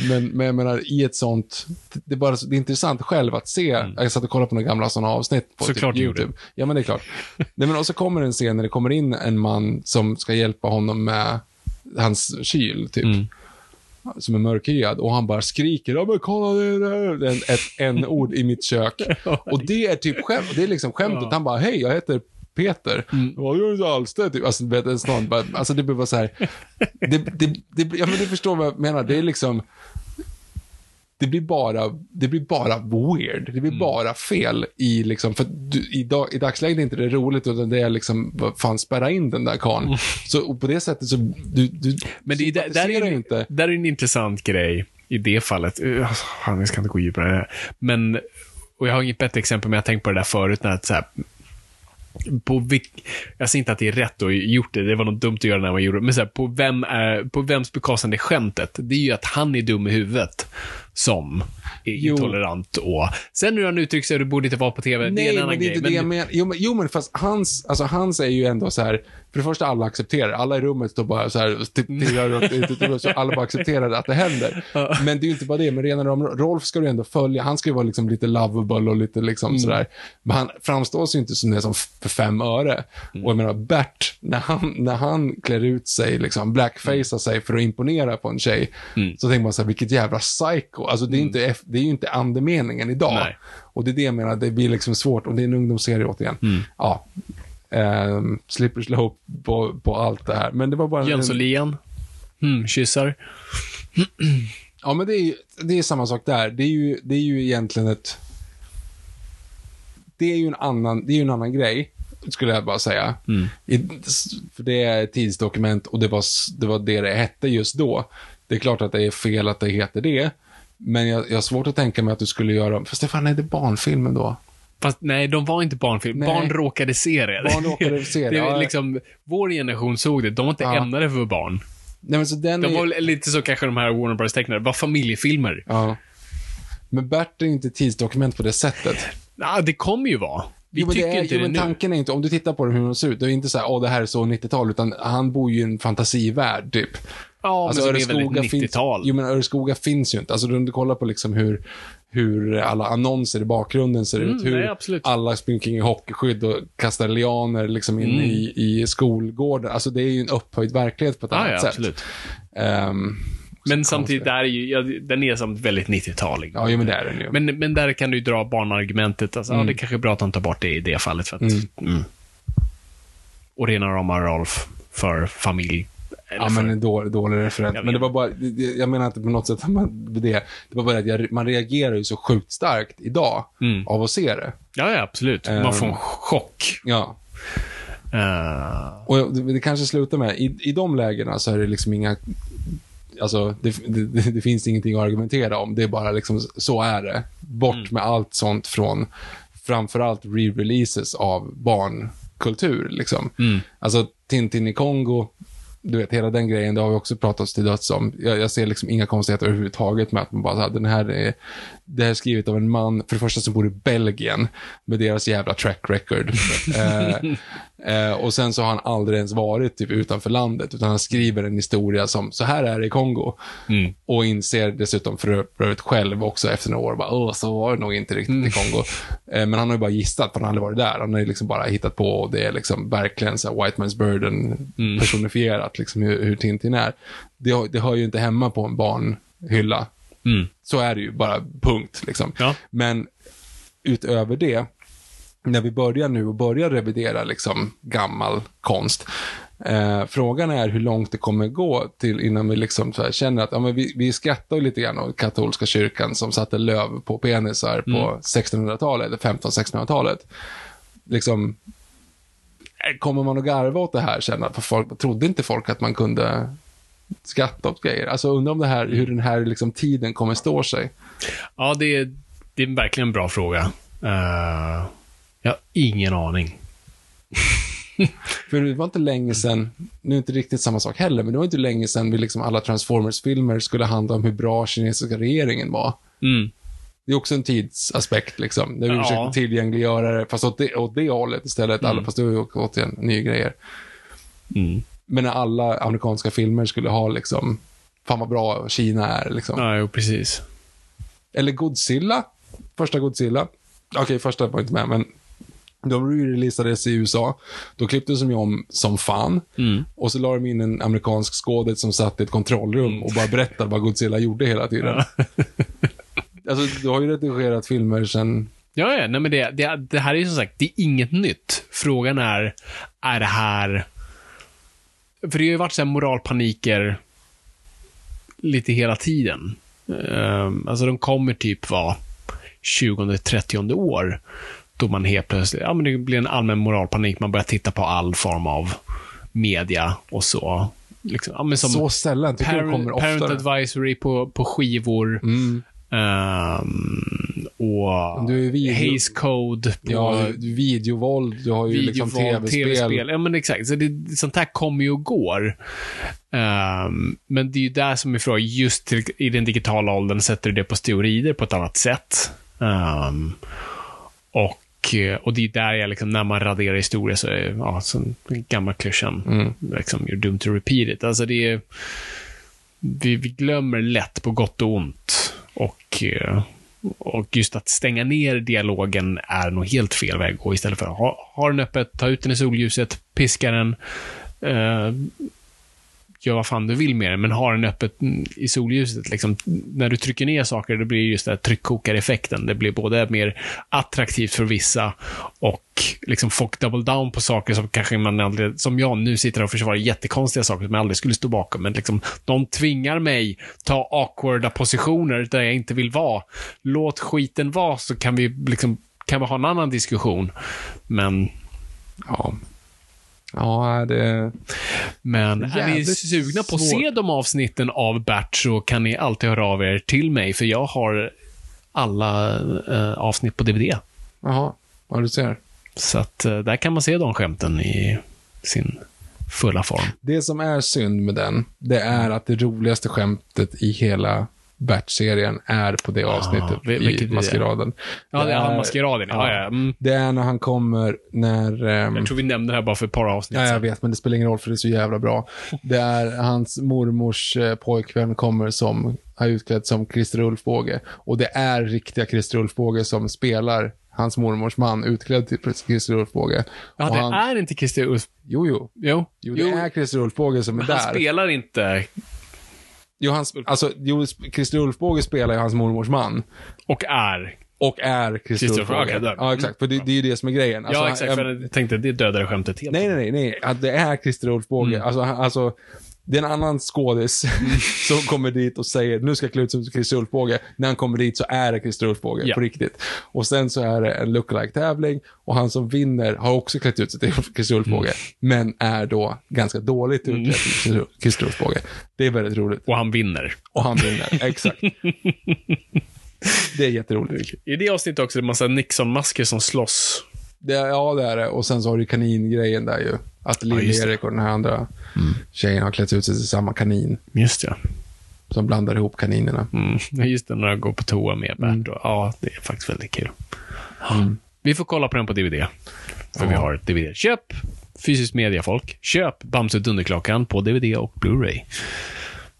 men, men jag menar, i ett sånt, det är, bara, det är intressant själv att se. Jag satt och kollade på några gamla sådana avsnitt på Såklart typ, du gjorde. YouTube. Ja, men det är klart. Nej, men och så kommer en scen när det kommer in en man som ska hjälpa honom med hans kyl, typ. Som är mörkhyad. Och han bara skriker, ja men kolla det där. Det är en- ett en-ord i mitt kök. Och det är typ skämt, det är liksom skämtet. Han bara, hej, jag heter Peter. Vad gör du alls det? Typ. Alltså, du vet, en sån, bara, alltså det blir bara så här. Det, det, det, ja, men du förstår vad jag menar. Det är liksom, det blir bara, det blir bara weird. Det blir bara fel i liksom, för du, i, dag, i dagsläget är inte det roligt utan det är liksom, vad fan, spärra in den där karln. Så och på det sättet så, du, du Men det är, där, där, är, inte. där är en intressant grej i det fallet. Uh, alltså, fan, jag ska inte gå djupare det här. Men, och jag har inget bättre exempel, men jag har tänkt på det där förut. När att, så här, på jag säger inte att det är rätt att gjort det, det var något dumt att göra när man gjorde det, men så här, på, vem är, på vems bekostnad är skämtet? Det är ju att han är dum i huvudet som är intolerant och... Sen hur han uttrycker sig, du borde inte vara på TV, det är Nej, en men annan det är grej. inte det menar. Jo, men, jo, men fast hans, alltså hans är ju ändå så här, för det första alla accepterar, alla i rummet står bara så här, så alla bara accepterar att det händer. Men det är ju inte bara det, men redan om Rolf ska du ändå följa, han ska ju vara liksom lite lovable och lite liksom sådär. Men han framstår ju inte som det som för fem öre. Och jag menar, Bert, när han, när han klär ut sig, liksom blackfacear sig för att imponera på en tjej, så tänker man så här, vilket jävla psycho. Alltså det är, inte, eff- det är ju inte andemeningen idag. Nej. Och det är det jag menar, det blir liksom svårt. Och det är en ungdomsserie återigen. Mm. Ja. Um, slipper slope på, på allt det här. Men det var bara... en- Jönssonligan. Mm, kyssar. Ja, men det är, det är samma sak där. Det är ju, det är ju egentligen ett... Det är ju en annan, det är ju en annan grej, skulle jag bara säga. Mm. I, för det är ett tidsdokument och det var, det var det det hette just då. Det är klart att det är fel att det heter det. Men jag, jag har svårt att tänka mig att du skulle göra... Fast det fan är det barnfilmen då? Fast nej, de var inte barnfilm. Nej. Barn råkade se det. Barn råkade se det, det är liksom, vår generation såg det. De var inte Ja. ämnade för barn. Nej, men så den De är, var lite så kanske de här Warner Bros tecknade. Var familjefilmer. Ja. Men Bert är inte tidsdokument på det sättet. Ja, det kommer ju vara. Vi jo, tycker det är, inte jo, det men nu. tanken är inte, om du tittar på det, hur de ser ut, det är inte så här, åh, det här är så 90-tal, utan han bor ju i en fantasivärld, typ. Ja, Alltså, men som är Öreskoga väldigt finns, 90-tal. jo, men Öreskoga finns ju inte. Alltså, om du kollar på liksom hur, hur alla annonser i bakgrunden ser ut, Mm, hur nej, alla springer i hockeyskydd och kastar lianer liksom in Mm. i, i skolgården. Alltså, det är ju en upphöjd verklighet på ett Ja, annat ja, sätt. absolut. Ehm, Men samtidigt, där är ju, ja, den är som väldigt 90-talig. Ja, men det är den ju. Men, men där kan du ju dra barnargumentet. Alltså, Mm. ja, det kanske är bra att de tar bort det i det fallet. För att, Mm. mm. Och rena rama Rolf för familj. Eller Ja, för, men en dålig, dålig referens. Men det var bara, jag menar inte på något sätt att man, det. Det var bara att jag, man reagerar ju så sjukt starkt idag Mm. av att se det. Ja, ja, absolut. Man Ehm. får en chock. Ja. Eh, Och det, det kanske slutar med, i, i de lägena så är det liksom inga, alltså det, det, det finns ingenting att argumentera om. Det är bara liksom, så är det. Bort Mm. med allt sånt från, framförallt re-releases av barnkultur liksom. Mm. Alltså Tintin i Kongo, du vet, hela den grejen, det har vi också pratat oss till döds om. Jag, jag ser liksom inga konstigheter överhuvudtaget med att man bara, så här, den här är, det här är skrivet av en man, för det första som bor i Belgien, med deras jävla track record. eh, eh, och sen så har han aldrig ens varit typ utanför landet, utan han skriver en historia som, så här är det i Kongo. Mm. Och inser dessutom för övrigt själv också efter några år, bara, Åh, så var det nog inte riktigt i Kongo. Eh, men han har ju bara gissat, för han har aldrig varit där. Han har ju liksom bara hittat på, och det är liksom verkligen så här white man's burden personifierat, liksom hur, hur Tintin är. Det, har- det hör ju inte hemma på en barnhylla. Mm. Så är det ju, bara punkt. Liksom. Ja. Men utöver det, när vi börjar nu och börjar revidera liksom gammal konst, eh, frågan är hur långt det kommer gå till innan vi liksom känner att ja, men vi, vi skrattar lite grann åt katolska kyrkan som satte löv på penisar på 1600-talet, eller 1500-1600-talet. Liksom, eh, kommer man att garva åt det här sen? För folk, trodde inte folk att man kunde skratta åt grejer? Alltså undrar om det här, hur den här liksom, tiden kommer stå sig. Ja, det är, det är verkligen en bra fråga. Eh, jag har ingen aning. För det var inte länge sedan, nu är det inte riktigt samma sak heller, men det var inte länge sedan vi liksom alla Transformers-filmer skulle handla om hur bra kinesiska regeringen var. Mm. Det är också en tidsaspekt liksom. Där vi Ja. försökte tillgängliggöra det, fast åt det, åt det hållet istället. Alla, fast det var ju återigen nya grejer. Mm. Men när alla amerikanska filmer skulle ha liksom, fan vad bra Kina är liksom. Ja, jo, precis. Eller Godzilla. Första Godzilla. Okej, första var inte med, men de releasades i USA. Då klipptes de ju om som fan. Mm. Och så la de in en amerikansk skådis som satt i ett kontrollrum och bara berättade vad Godzilla gjorde hela tiden. alltså, du har ju redigerat filmer sen... Ja, ja. Nej, men det, det, det här är ju som sagt, det är inget nytt. Frågan är, är det här... För det har ju varit så moralpaniker lite hela tiden. Um, alltså de kommer typ vara 20-30 år. Då man helt plötsligt, ja men det blir en allmän moralpanik. Man börjar titta på all form av media och så. Liksom, ja, så sällan. Tycker parent, kommer parent oftare. advisory på, på skivor. Mm. Ehm, och Du är video- Haze Code på Ja, videovåld, du har ju liksom videovåld, tv-spel. Ja, men exakt. Så det, sånt här kommer ju och går. Ehm, men det är ju där som är frågan, just till, i den digitala åldern sätter du det på steroider på ett annat sätt. Ehm, och, eh, och det är där jag, liksom, när man raderar historia, så är ja, så gamla klyschan, Mm. liksom, you're doomed to repeat it. Alltså det är, vi, vi glömmer lätt på gott och ont. Och, eh, och just att stänga ner dialogen är nog helt fel väg att gå istället för att ha, ha den öppet, ta ut den i solljuset, piska den, eh, gör vad fan du vill med den, men har den öppet i solljuset. Liksom, när du trycker ner saker, det blir just den här tryckkokareffekten. Det blir både mer attraktivt för vissa och liksom folk double down på saker som kanske man aldrig, som jag nu sitter och försvarar jättekonstiga saker som jag aldrig skulle stå bakom. Men liksom, de tvingar mig ta awkwarda positioner där jag inte vill vara. Låt skiten vara så kan vi liksom kan vi ha en annan diskussion. Men Ja. Ja, det... Men är ni sugna på att se de avsnitten av Bert så kan ni alltid höra av er till mig, för jag har alla eh, avsnitt på DVD. Jaha, ja du ser. Så att eh, där kan man se de skämten i sin fulla form. Det som är synd med den, det är att det roligaste skämtet i hela Bert-serien är på det avsnittet vil- vilket är i? Maskeraden. Ja, det är han maskeraden. Ja, ja. Mm. Det är när han kommer, när... ehm, Jag tror vi nämnde det här bara för ett par avsnitt Ja, jag vet, men det spelar ingen roll för det är så jävla bra. Det är hans mormors eh, pojkvän kommer som har utklädd som Christer Ulfbåge. Och det är riktiga Christer Ulfbåge som spelar hans mormors man utklädd till Christer Ulfbåge. Ja, Och det han, är inte Christer Ulf... Jo, jo. Jo. Jo, det är Christer Ulfbåge som är han där. spelar inte Jo, han, sp- alltså, jo, Christer Ulfbåge spelar ju hans mormors man. och är. Och är. Ulfbåge, där. ja, exakt. För det, det är ju det som är grejen. Alltså, ja, exakt. För jag tänkte, det dödade skämtet helt. Nej, nej, nej, nej. Att det är Christer Ulfbåge. Mm. Alltså, alltså, det är en annan skådis som kommer dit och säger nu ska jag klä ut som Christer Ulfbåge. När han kommer dit så är det Christer Ulfbåge Ja. på riktigt. Och sen så är det en lookalike-tävling och han som vinner har också klätt ut sig till Christer Ulfbåge. Mm. Men är då ganska dåligt utklädd till Christer Ulfbåge. Det är väldigt roligt. Och han vinner. Och han vinner, exakt. Det är jätteroligt. I det avsnittet också är det en massa Nixon-masker som slåss. Det, ja, det är det. Och sen så har du kaningrejen där ju. Att Ja. Lill-Erik och den här andra tjejen har klätt ut sig till samma kanin. Just ja. Som blandar ihop kaninerna. Mm. Just det, när jag går på toa med Bert. Och, ja, det är faktiskt väldigt kul. Vi får kolla på den på DVD. För vi har ett DVD. Köp fysiskt media, folk. Köp Bamse Dunderklockan på DVD och Blu-ray.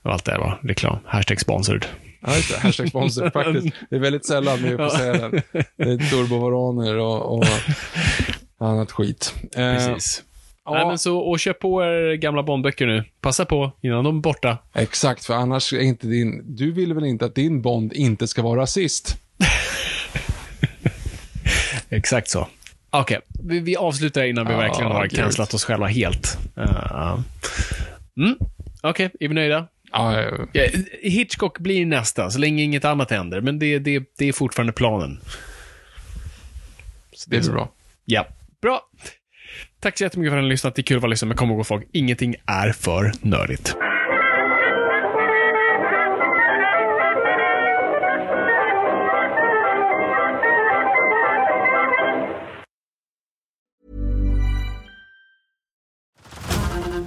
Och allt det där var reklam. Hashtag sponsored. Ja, just det. Hashtag sponsor faktiskt. Det är väldigt sällan vi får säga den. Det är turbovaraner och, och annat skit. Eh, Precis. ja. Nej, men så, och köp på er gamla Bondböcker nu. Passa på innan de är borta. Exakt, för annars är inte din... Du vill väl inte att din Bond inte ska vara rasist? Exakt så. Okej, vi, vi avslutar innan vi Ja, verkligen har gud. cancelat oss själva helt. Uh, mm. Okej, är vi nöjda? Ja, Ja, Hitchcock blir nästa, så länge inget annat händer. Men det, det, det är fortfarande planen. Så det är så. bra. Ja, bra. Tack så jättemycket för att ni har lyssnat. Det är kul att vara lyssnare, men kom ihåg folk, ingenting är för nördigt.